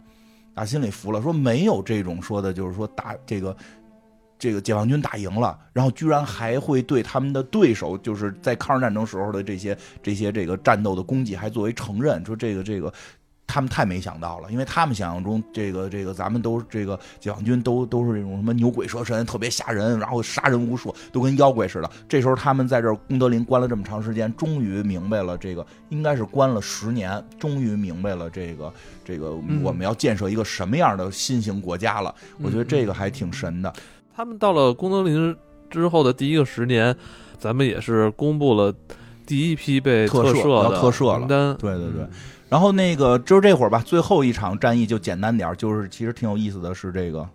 打心里服了，说没有这种说的，就是说打这个这个解放军打赢了，然后居然还会对他们的对手，就是在抗日战争时候的这些这些这个战斗的功绩还作为承认，说这个这个。他们太没想到了，因为他们想象中这个这个咱们都这个解放军都都是这种什么牛鬼蛇神，特别吓人，然后杀人无数，都跟妖怪似的。这时候他们在这功德林关了这么长时间，终于明白了这个应该是关了十年，终于明白了这个这个我们要建设一个什么样的新型国家了。我觉得这个还挺神的。他们到了功德林之后的第一个十年，咱们也是公布了第一批被特赦的特赦名单。对对对。然后那个就是这会儿吧，最后一场战役就简单点就是其实挺有意思的是这个，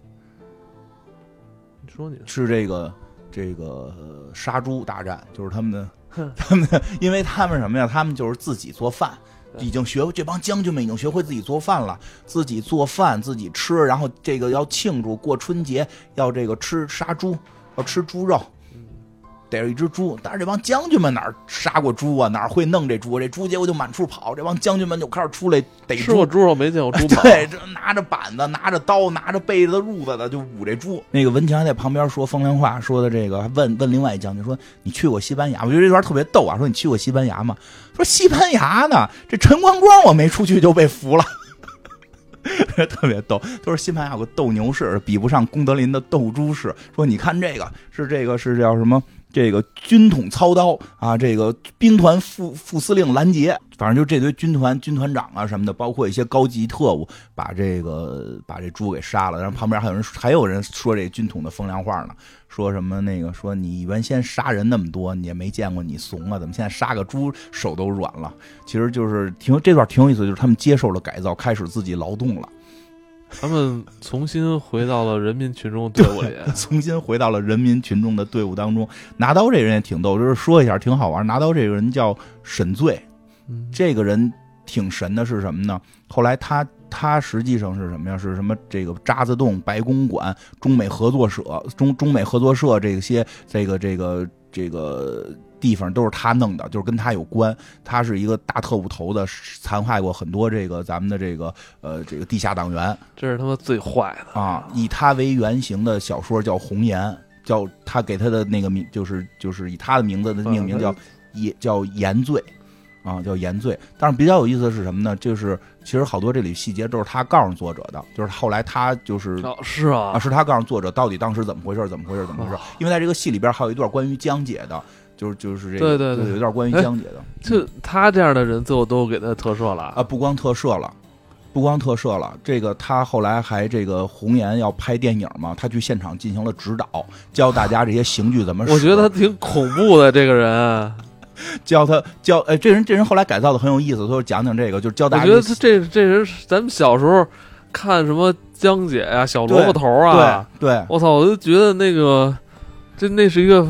你说你是这个这个杀猪大战，就是他们的 他们，因为他们什么呀？他们就是自己做饭，已经学这帮将军们已经学会自己做饭了，自己做饭自己吃，然后这个要庆祝过春节，要这个吃杀猪，要吃猪肉。逮着一只猪，但是这帮将军们哪杀过猪啊？哪会弄这猪？这猪结果就满处跑，这帮将军们就开始出来逮猪。吃过猪肉没见过 猪跑。对，这拿着板子、拿着刀、拿着被子、褥子的就捂这猪。那个文强在旁边说风凉话，说的这个问问另外一将军说：“你去过西班牙？”我觉得这段特别逗啊，说你去过西班牙吗？说西班牙呢，这陈光光我没出去就被俘了。特别逗，都是西班牙有个斗牛士，比不上功德林的斗猪士。说你看这个是这个是叫什么？这个军统操刀啊，这个兵团副副司令拦截，反正就这堆军团军团长啊什么的，包括一些高级特务，把这个把这猪给杀了。然后旁边还有人还有人说这军统的风凉话呢，说什么那个说你原先杀人那么多，你也没见过你怂啊，怎么现在杀个猪手都软了？其实就是挺这段挺有意思，就是他们接受了改造，开始自己劳动了。他们重新回到了人民群众队伍里，重新回到了人民群众的队伍当中。拿刀这人也挺逗，就是说一下挺好玩。拿刀这个人叫沈醉，这个人挺神的，是什么呢？后来他他实际上是什么呀？是什么？这个渣滓洞、白公馆、中美合作社、中中美合作社这些，这个这个这个。地方都是他弄的，就是跟他有关。他是一个大特务头子，残害过很多这个咱们的这个呃这个地下党员。这是他妈最坏的啊！以他为原型的小说叫《红颜》，叫他给他的那个名就是就是以他的名字的命名叫严叫严罪啊，叫严罪。但是比较有意思的是什么呢？就是其实好多这里细节都是他告诉作者的，就是后来他就是是啊，是他告诉作者到底当时怎么回事，怎么回事，怎么回事？因为在这个戏里边还有一段关于江姐的。就是就是这个，对对对，有点关于江姐的。就他这样的人，最后都给他特赦了啊！不光特赦了，不光特赦了，这个他后来还这个红颜要拍电影嘛，他去现场进行了指导，教大家这些刑具怎么使。我觉得他挺恐怖的，这个人，教他教哎，这人这人后来改造的很有意思，说讲讲这个，就是教大家。我觉得这这人，咱们小时候看什么江姐呀、小萝卜头啊，对对，我操，我就觉得那个，这那是一个。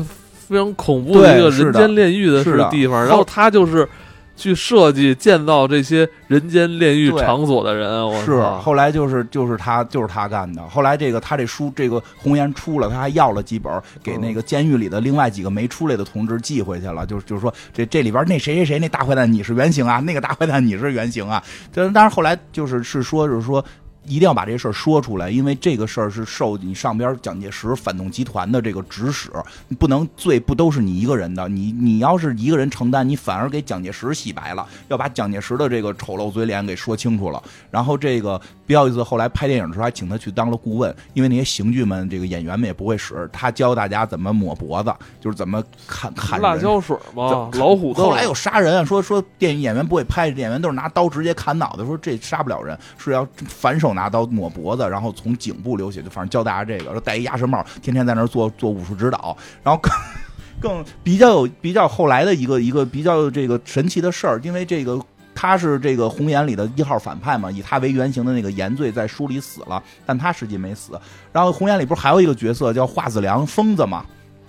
非常恐怖的一个人间炼狱的是地方，然后他就是去设计建造这些人间炼狱场所的人。是后来就是就是他就是他干的。后来这个他这书这个红颜出了，他还要了几本给那个监狱里的另外几个没出来的同志寄回去了。就是就是说这这里边那谁谁谁那大坏蛋你是原型啊，那个大坏蛋你是原型啊。但但是后来就是是说就是说。一定要把这事儿说出来，因为这个事儿是受你上边蒋介石反动集团的这个指使，你不能罪不都是你一个人的，你你要是一个人承担，你反而给蒋介石洗白了，要把蒋介石的这个丑陋嘴脸给说清楚了。然后这个比较意思，后来拍电影的时候还请他去当了顾问，因为那些刑具们这个演员们也不会使，他教大家怎么抹脖子，就是怎么砍砍辣椒水嘛，老虎后来有杀人，说说电影演员不会拍，演员都是拿刀直接砍脑袋，说这杀不了人，是要反手。拿刀抹脖子，然后从颈部流血，就反正教大家这个，戴一鸭舌帽，天天在那儿做做武术指导。然后更 更比较有比较后来的一个一个比较这个神奇的事儿，因为这个他是这个红岩里的一号反派嘛，以他为原型的那个严罪在书里死了，但他实际没死。然后红岩里不是还有一个角色叫华子良疯子嘛？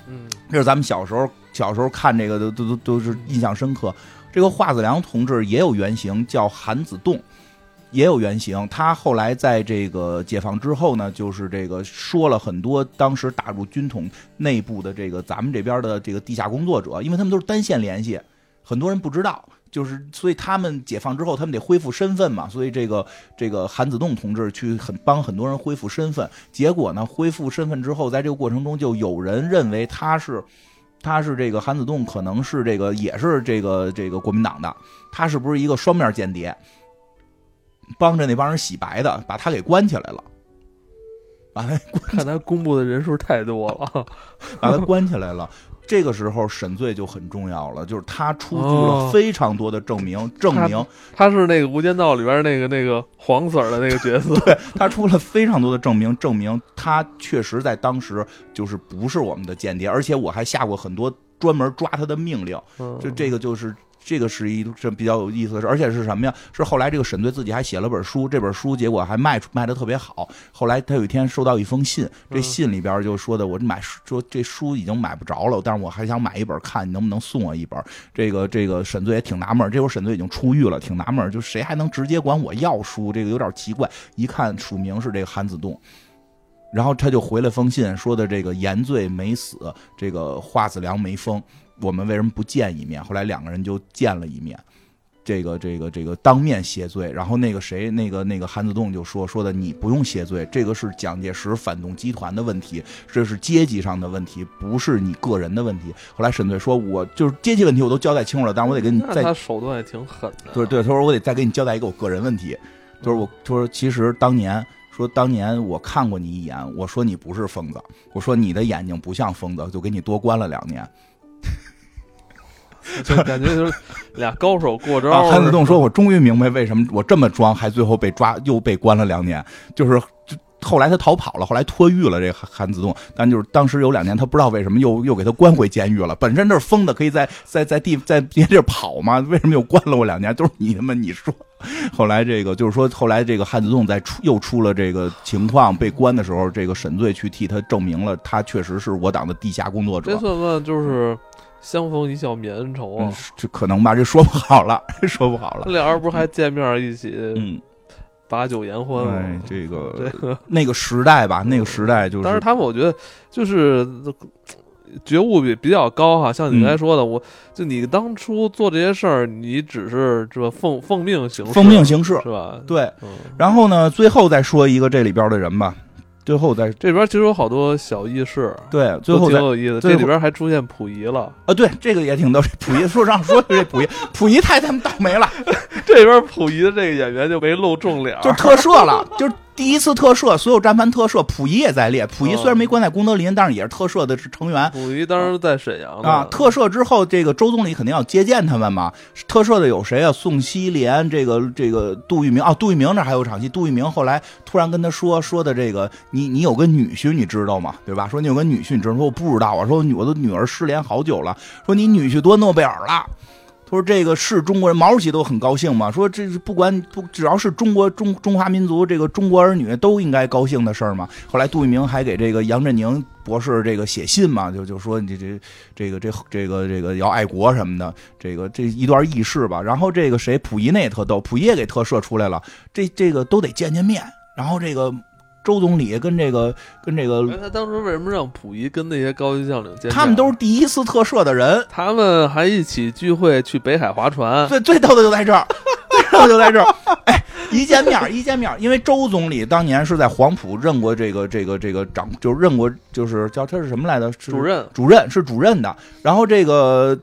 嗯，这是咱们小时候小时候看这个都都都都是印象深刻。这个华子良同志也有原型叫韩子栋。也有原型，他后来在这个解放之后呢，就是这个说了很多当时打入军统内部的这个咱们这边的这个地下工作者，因为他们都是单线联系，很多人不知道，就是所以他们解放之后，他们得恢复身份嘛，所以这个这个韩子栋同志去很帮很多人恢复身份，结果呢，恢复身份之后，在这个过程中就有人认为他是他是这个韩子栋可能是这个也是这个这个国民党的，他是不是一个双面间谍？帮着那帮人洗白的，把他给关起来了。把他看他公布的人数太多了，把他关起来了。这个时候审罪就很重要了，就是他出具了非常多的证明，证明他是那个《无间道》里边那个那个黄 Sir 的那个角色。对他出了非常多的证明，证明他确实在当时就是不是我们的间谍，而且我还下过很多专门抓他的命令。就这个就是。这个是一这比较有意思的事，而且是什么呀？是后来这个沈队自己还写了本书，这本书结果还卖出卖的特别好。后来他有一天收到一封信，这信里边就说的，我买说这书已经买不着了，但是我还想买一本看，你能不能送我一本？这个这个沈队也挺纳闷，这会儿沈队已经出狱了，挺纳闷，就谁还能直接管我要书？这个有点奇怪。一看署名是这个韩子栋。然后他就回了封信，说的这个严罪没死，这个华子良没疯，我们为什么不见一面？后来两个人就见了一面。这个这个这个当面谢罪，然后那个谁，那个那个韩子栋就说说的，你不用谢罪，这个是蒋介石反动集团的问题，这是阶级上的问题，不是你个人的问题。后来沈醉说，我就是阶级问题我都交代清楚了，但是我得跟你再他手段也挺狠的。对对，他说我得再给你交代一个我个人问题，就是我他说其实当年说当年我看过你一眼，我说你不是疯子，我说你的眼睛不像疯子，就给你多关了两年。就感觉就是俩高手过招。韩子栋说：“我终于明白为什么我这么装，还最后被抓，又被关了两年。就是后来他逃跑了，后来脱狱了。这韩子栋，但就是当时有两年，他不知道为什么又又给他关回监狱了。本身这是疯的，可以在在在地在别地儿跑嘛？为什么又关了我两年？都是你他妈你说。后来这个就是说，后来这个汉子栋在出又出了这个情况被关的时候，这个沈醉去替他证明了，他确实是我党的地下工作者。这算不算就是？”相逢一笑泯恩仇啊，这可能吧，这说不好了，说不好了。俩人不是还见面一起，嗯，把酒言欢吗？这个 那个时代吧，那个时代就是。但是他们，我觉得就是觉悟比比较高哈。像你刚才说的，我就你当初做这些事儿，你只是这奉奉命行事，奉命行事是吧？对。然后呢，最后再说一个这里边的人吧。最后再这边其实有好多小轶事，对，最后挺有意思。这里边还出现溥仪了啊，对，这个也挺逗。溥仪说让说这溥仪，溥仪太他妈倒霉了。这边溥仪的这个演员就没露重脸，就特摄了，就。第一次特赦，所有战犯特赦，溥仪也在列。溥仪虽然没关在功德林，但是也是特赦的成员。溥仪当时在沈阳啊。特赦之后，这个周总理肯定要接见他们嘛。特赦的有谁啊？宋希濂，这个这个杜聿明啊，杜聿明那还有场戏。杜聿明后来突然跟他说说的这个，你你有个女婿，你知道吗？对吧？说你有个女婿，你知道？说我不知道啊。说我的女儿失联好久了。说你女婿多诺贝尔了。说这个是中国人，毛主席都很高兴嘛。说这是不管不只要是中国中中华民族这个中国儿女都应该高兴的事儿嘛。后来杜聿明还给这个杨振宁博士这个写信嘛，就就说你这这个这这个这个要爱国什么的，这个这一段轶事吧。然后这个谁溥仪那也特逗，溥仪也给特赦出来了，这这个都得见见面。然后这个。周总理跟这个跟这个，他当时为什么让溥仪跟那些高级将领见？他们都是第一次特赦的人，他们还一起聚会去北海划船。最最逗的就在这儿，最逗就在这儿。哎，一见面一见面，因为周总理当年是在黄埔任过这个这个这个长，就是任过就是叫他是什么来着？主任，主任是主任的。然后这个。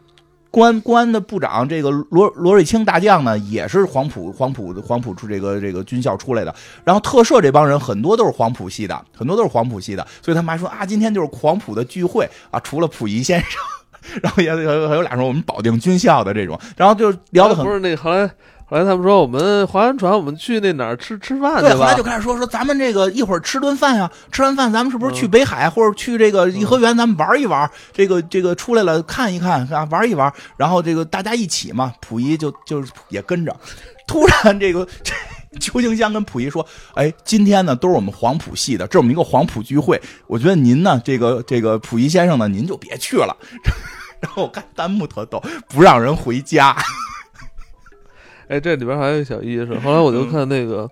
公安公安的部长这个罗罗瑞卿大将呢，也是黄埔黄埔黄埔出这个这个军校出来的。然后特赦这帮人很多都是黄埔系的，很多都是黄埔系的，所以他们还说啊，今天就是黄埔的聚会啊，除了溥仪先生，然后也有还有俩说我们保定军校的这种，然后就聊的很不是那后来。后来他们说，我们划完船，我们去那哪儿吃吃饭对，后来就开始说说咱们这个一会儿吃顿饭呀，吃完饭咱们是不是去北海或者去这个颐和园，咱们玩一玩？这个这个出来了看一看啊，玩一玩。然后这个大家一起嘛，溥仪就就也跟着。突然这个邱清香跟溥仪说：“哎，今天呢都是我们黄埔系的，这是我们一个黄埔聚会。我觉得您呢，这个这个溥仪先生呢，您就别去了。”然后我看弹幕特逗，不让人回家。哎，这里边还有一小意思。后来我就看那个，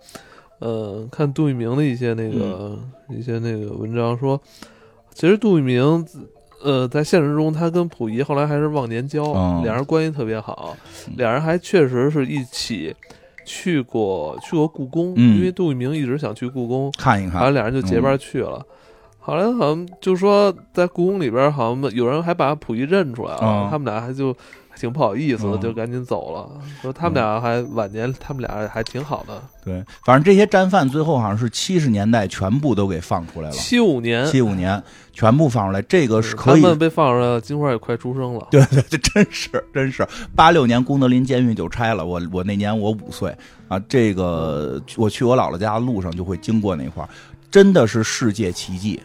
呃，看杜聿明的一些那个一些那个文章，说其实杜聿明，呃，在现实中他跟溥仪后来还是忘年交，两人关系特别好，两人还确实是一起去过去过故宫，因为杜聿明一直想去故宫看一看，然后来俩人就结伴去了。后来好像就说在故宫里边，好像有人还把溥仪认出来了，他们俩还就。挺不好意思的，就赶紧走了。说他们俩还晚年，他们俩还挺好的。对，反正这些战犯最后好像是七十年代全部都给放出来了。七五年，七五年全部放出来，这个是可以。他们被放出来，金花也快出生了。对对，这真是真是。八六年功德林监狱就拆了，我我那年我五岁啊。这个我去我姥姥家的路上就会经过那块儿，真的是世界奇迹。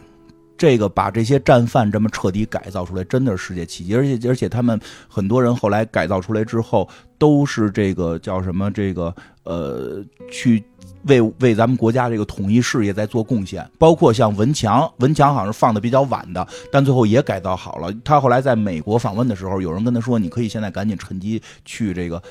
这个把这些战犯这么彻底改造出来，真的是世界奇迹。而且而且他们很多人后来改造出来之后，都是这个叫什么？这个呃，去为为咱们国家这个统一事业在做贡献。包括像文强，文强好像是放的比较晚的，但最后也改造好了。他后来在美国访问的时候，有人跟他说：“你可以现在赶紧趁机去这个。”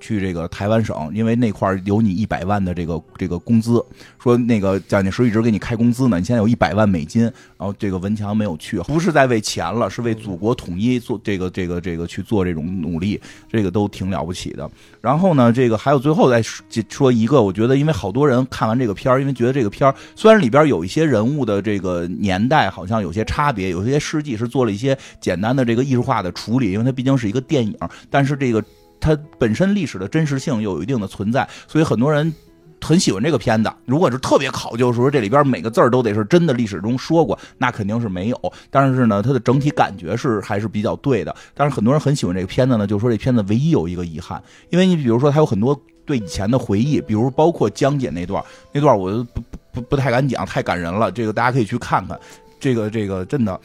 去这个台湾省，因为那块有你一百万的这个这个工资，说那个蒋介石一直给你开工资呢，你现在有一百万美金，然后这个文强没有去，不是在为钱了，是为祖国统一做这个这个这个去做这种努力，这个都挺了不起的。然后呢，这个还有最后再说一个，我觉得因为好多人看完这个片儿，因为觉得这个片儿虽然里边有一些人物的这个年代好像有些差别，有些事迹是做了一些简单的这个艺术化的处理，因为它毕竟是一个电影，但是这个。它本身历史的真实性又有一定的存在，所以很多人很喜欢这个片子。如果是特别考究，说这里边每个字儿都得是真的历史中说过，那肯定是没有。但是呢，它的整体感觉是还是比较对的。但是很多人很喜欢这个片子呢，就说这片子唯一有一个遗憾，因为你比如说它有很多对以前的回忆，比如包括江姐那段，那段我不不不太敢讲，太感人了。这个大家可以去看看，这个这个真的。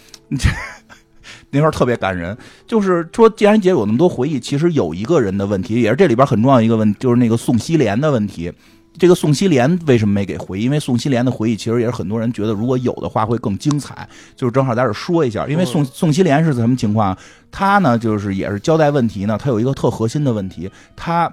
那块特别感人，就是说，既然姐有那么多回忆，其实有一个人的问题，也是这里边很重要一个问题，就是那个宋希濂的问题。这个宋希濂为什么没给回忆？因为宋希濂的回忆其实也是很多人觉得，如果有的话会更精彩。就是正好在这说一下，因为宋宋希濂是什么情况？他呢，就是也是交代问题呢，他有一个特核心的问题，他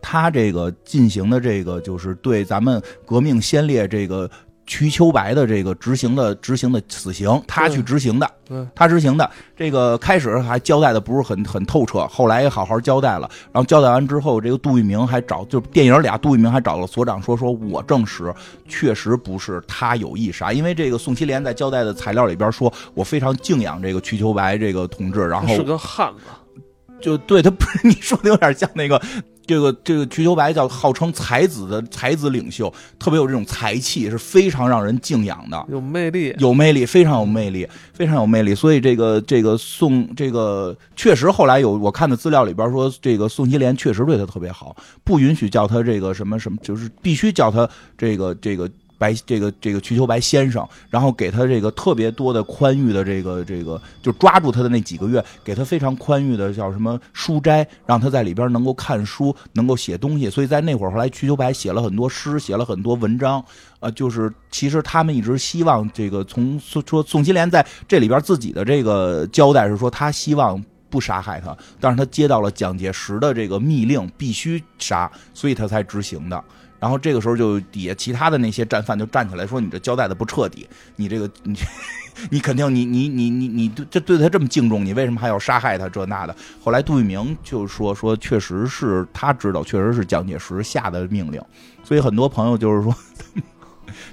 他这个进行的这个就是对咱们革命先烈这个。瞿秋白的这个执行的执行的死刑，他去执行的，他执行的。这个开始还交代的不是很很透彻，后来也好好交代了。然后交代完之后，这个杜聿明还找，就电影俩，杜聿明还找了所长说，说我证实确实不是他有意杀，因为这个宋希濂在交代的材料里边说，我非常敬仰这个瞿秋白这个同志，然后是个汉子，就对他不是你说的有点像那个。这个这个瞿秋白叫号称才子的才子领袖，特别有这种才气，是非常让人敬仰的，有魅力，有魅力，非常有魅力，非常有魅力。所以这个这个宋这个确实后来有我看的资料里边说，这个宋希濂确实对他特别好，不允许叫他这个什么什么，就是必须叫他这个这个。白这个这个瞿秋白先生，然后给他这个特别多的宽裕的这个这个，就抓住他的那几个月，给他非常宽裕的叫什么书斋，让他在里边能够看书，能够写东西。所以在那会儿，后来瞿秋白写了很多诗，写了很多文章。呃，就是其实他们一直希望这个从说宋希濂在这里边自己的这个交代是说，他希望不杀害他，但是他接到了蒋介石的这个密令，必须杀，所以他才执行的。然后这个时候就底下其他的那些战犯就站起来说：“你这交代的不彻底，你这个你 你肯定你你你你你对这对他这么敬重，你为什么还要杀害他这那的？”后来杜聿明就说：“说确实是他知道，确实是蒋介石下的命令。”所以很多朋友就是说，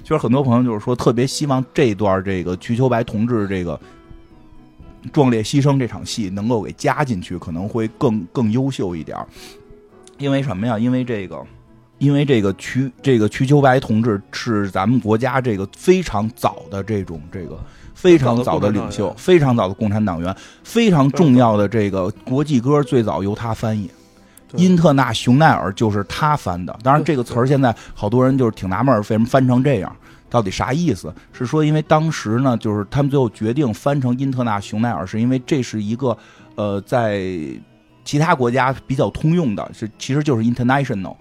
其实很多朋友就是说，特别希望这段这个瞿秋白同志这个壮烈牺牲这场戏能够给加进去，可能会更更优秀一点。因为什么呀？因为这个。因为这个瞿这个瞿秋白同志是咱们国家这个非常早的这种这个非常早的领袖，非常早的共产党员，非常重要的这个国际歌最早由他翻译，《因特纳雄奈尔》就是他翻的。当然，这个词儿现在好多人就是挺纳闷，为什么翻成这样？到底啥意思？是说因为当时呢，就是他们最后决定翻成《因特纳雄奈尔》，是因为这是一个呃，在其他国家比较通用的，是其实就是 international。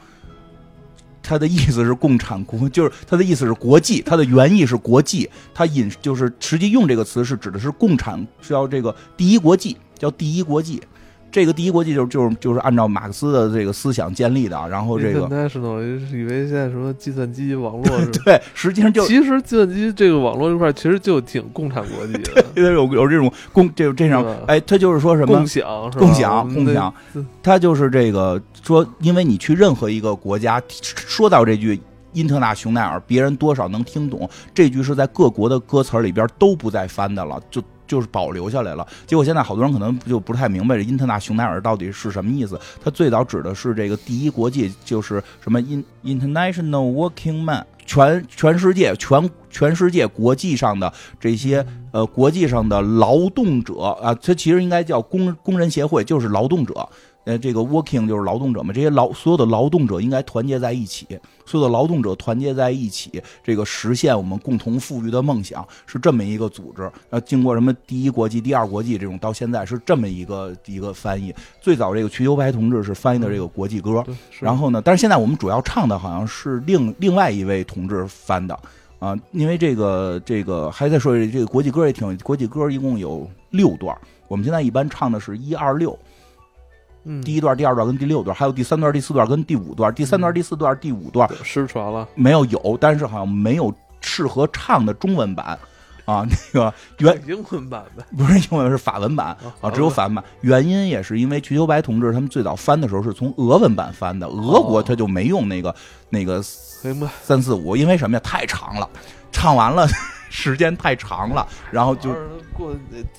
他的意思是共产国，就是他的意思是国际，他的原意是国际，他引就是实际用这个词是指的是共产，是要这个第一国际，叫第一国际。这个第一国际就是就是就是按照马克思的这个思想建立的，然后这个 national 以为现在什么计算机网络 对，实际上就其实计算机这个网络这块其实就挺共产国际的，因为有有这种共这这样哎，他就是说什么共享共享共享，他就是这个说，因为你去任何一个国家，说到这句因特纳雄耐尔，别人多少能听懂，这句是在各国的歌词里边都不再翻的了，就。就是保留下来了，结果现在好多人可能就不太明白这英特纳雄耐尔到底是什么意思。它最早指的是这个第一国际，就是什么 in international working man，全全世界全全世界国际上的这些呃国际上的劳动者啊，它其实应该叫工工人协会，就是劳动者。呃，这个 working 就是劳动者嘛，这些劳所有的劳动者应该团结在一起，所有的劳动者团结在一起，这个实现我们共同富裕的梦想，是这么一个组织。呃，经过什么第一国际、第二国际这种，到现在是这么一个一个翻译。最早这个瞿秋白同志是翻译的这个国际歌，然后呢，但是现在我们主要唱的好像是另另外一位同志翻的啊，因为这个这个还在说这个国际歌也挺，国际歌一共有六段，我们现在一般唱的是一二六。第一段、第二段跟第六段，还有第三段、第四段跟第五段。第三段、第四段、第五段失传了，没有有，但是好像没有适合唱的中文版啊。那个原 英文版呗，不是英文，是法文版啊，只有法文版。原因也是因为瞿秋白同志他们最早翻的时候是从俄文版翻的，俄国他就没用那个那个三四五，因为什么呀？太长了，唱完了。时间太长了，然后就过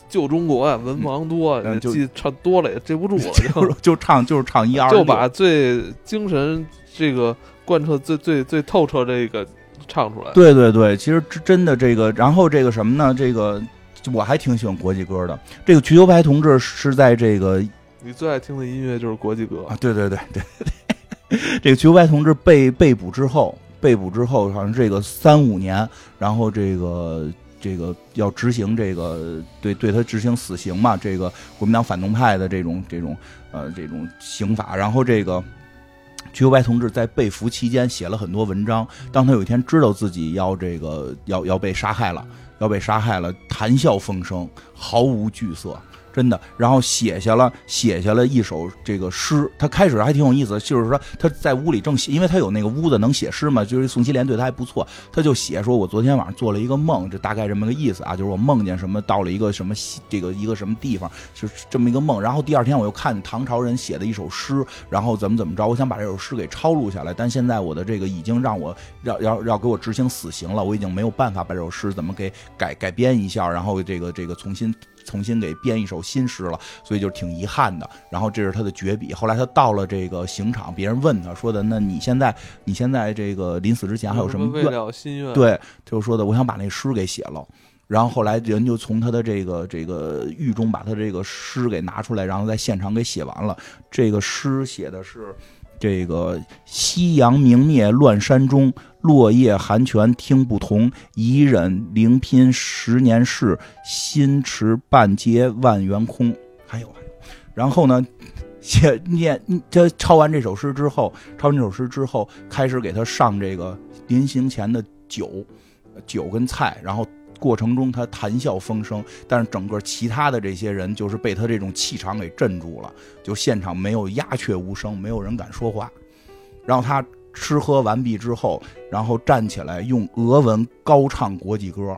旧中国啊，文盲多，就唱多了也记不住，就就唱就是唱一二，就把最精神这个贯彻最最最透彻这个唱出来。对对对，其实真的这个，然后这个什么呢？这个我还挺喜欢国际歌的。这个瞿秋白同志是在这个你最爱听的音乐就是国际歌啊！对对对对对，这个瞿秋白同志被被捕之后。被捕之后，好像这个三五年，然后这个这个要执行这个对对他执行死刑嘛？这个国民党反动派的这种这种呃这种刑法。然后这个瞿秋白同志在被俘期间写了很多文章。当他有一天知道自己要这个要要被杀害了，要被杀害了，谈笑风生，毫无惧色。真的，然后写下了写下了一首这个诗。他开始还挺有意思，就是说他在屋里正写，因为他有那个屋子能写诗嘛。就是宋希濂对他还不错，他就写说：“我昨天晚上做了一个梦，这大概这么个意思啊，就是我梦见什么到了一个什么这个一个什么地方，就是这么一个梦。然后第二天我又看唐朝人写的一首诗，然后怎么怎么着，我想把这首诗给抄录下来，但现在我的这个已经让我要要要给我执行死刑了，我已经没有办法把这首诗怎么给改改编一下，然后这个这个重新。”重新给编一首新诗了，所以就挺遗憾的。然后这是他的绝笔。后来他到了这个刑场，别人问他说的：“那你现在，你现在这个临死之前还有什么愿？心愿？”对，就说的：“我想把那诗给写了。”然后后来人就从他的这个这个狱中把他这个诗给拿出来，然后在现场给写完了。这个诗写的是。这个夕阳明灭乱山中，落叶寒泉听不同。一忍灵拼十年事，心持半截万元空。还有，然后呢，写念这抄完这首诗之后，抄完这首诗之后，开始给他上这个临行前的酒，酒跟菜，然后。过程中他谈笑风生，但是整个其他的这些人就是被他这种气场给镇住了，就现场没有鸦雀无声，没有人敢说话。然后他吃喝完毕之后，然后站起来用俄文高唱国际歌，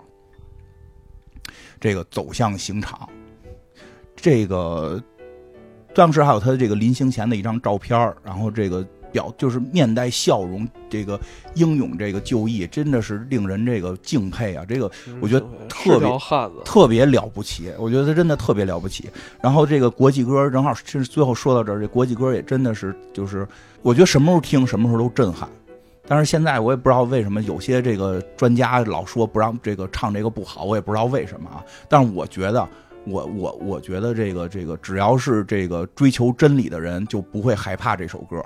这个走向刑场。这个当时还有他的这个临行前的一张照片然后这个。表就是面带笑容，这个英勇，这个就义，真的是令人这个敬佩啊！这个我觉得特别特别了不起，我觉得他真的特别了不起。然后这个国际歌正好是最后说到这儿，这国际歌也真的是就是，我觉得什么时候听什么时候都震撼。但是现在我也不知道为什么有些这个专家老说不让这个唱这个不好，我也不知道为什么啊。但是我觉得，我我我觉得这个这个只要是这个追求真理的人，就不会害怕这首歌。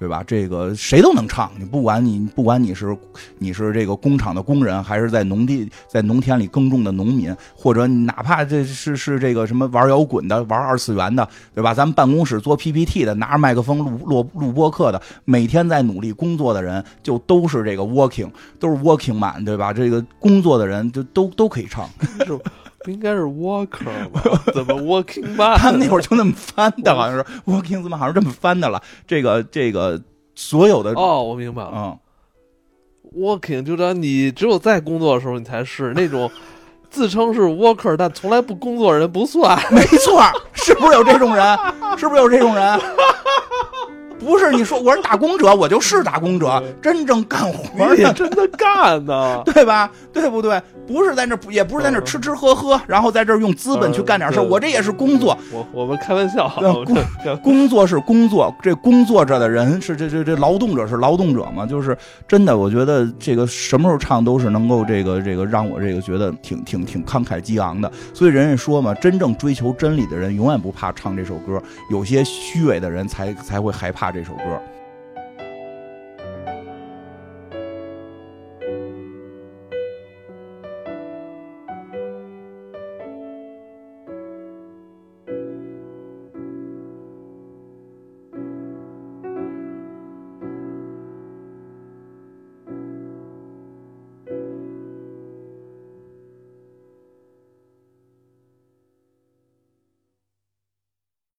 对吧？这个谁都能唱，你不管你不管你是你是这个工厂的工人，还是在农地在农田里耕种的农民，或者哪怕这是是这个什么玩摇滚的、玩二次元的，对吧？咱们办公室做 PPT 的，拿着麦克风录录录播课的，每天在努力工作的人，就都是这个 working，都是 working man，对吧？这个工作的人就都都可以唱。不应该是 Walker 吗？怎么 Walking Man？他们那会儿就那么翻的，好像是 Walking 怎么好像这么翻的了？这个这个所有的哦，我明白了。嗯，Walking 就让你只有在工作的时候你才是那种自称是 Walker 但从来不工作的人不算。没错，是不是有这种人？是不是有这种人？不是你说我是打工者，我就是打工者，真正干活的，真的干呢，对吧？对不对？不是在那，也不是在那吃吃喝喝，然后在这用资本去干点事我这也是工作。我 我们开玩笑，工工作是工作，这工作着的人是这这这劳动者是劳动者嘛？就是真的，我觉得这个什么时候唱都是能够这个这个让我这个觉得挺挺挺慷慨激昂的。所以人家说嘛，真正追求真理的人永远不怕唱这首歌，有些虚伪的人才才会害怕。这首歌。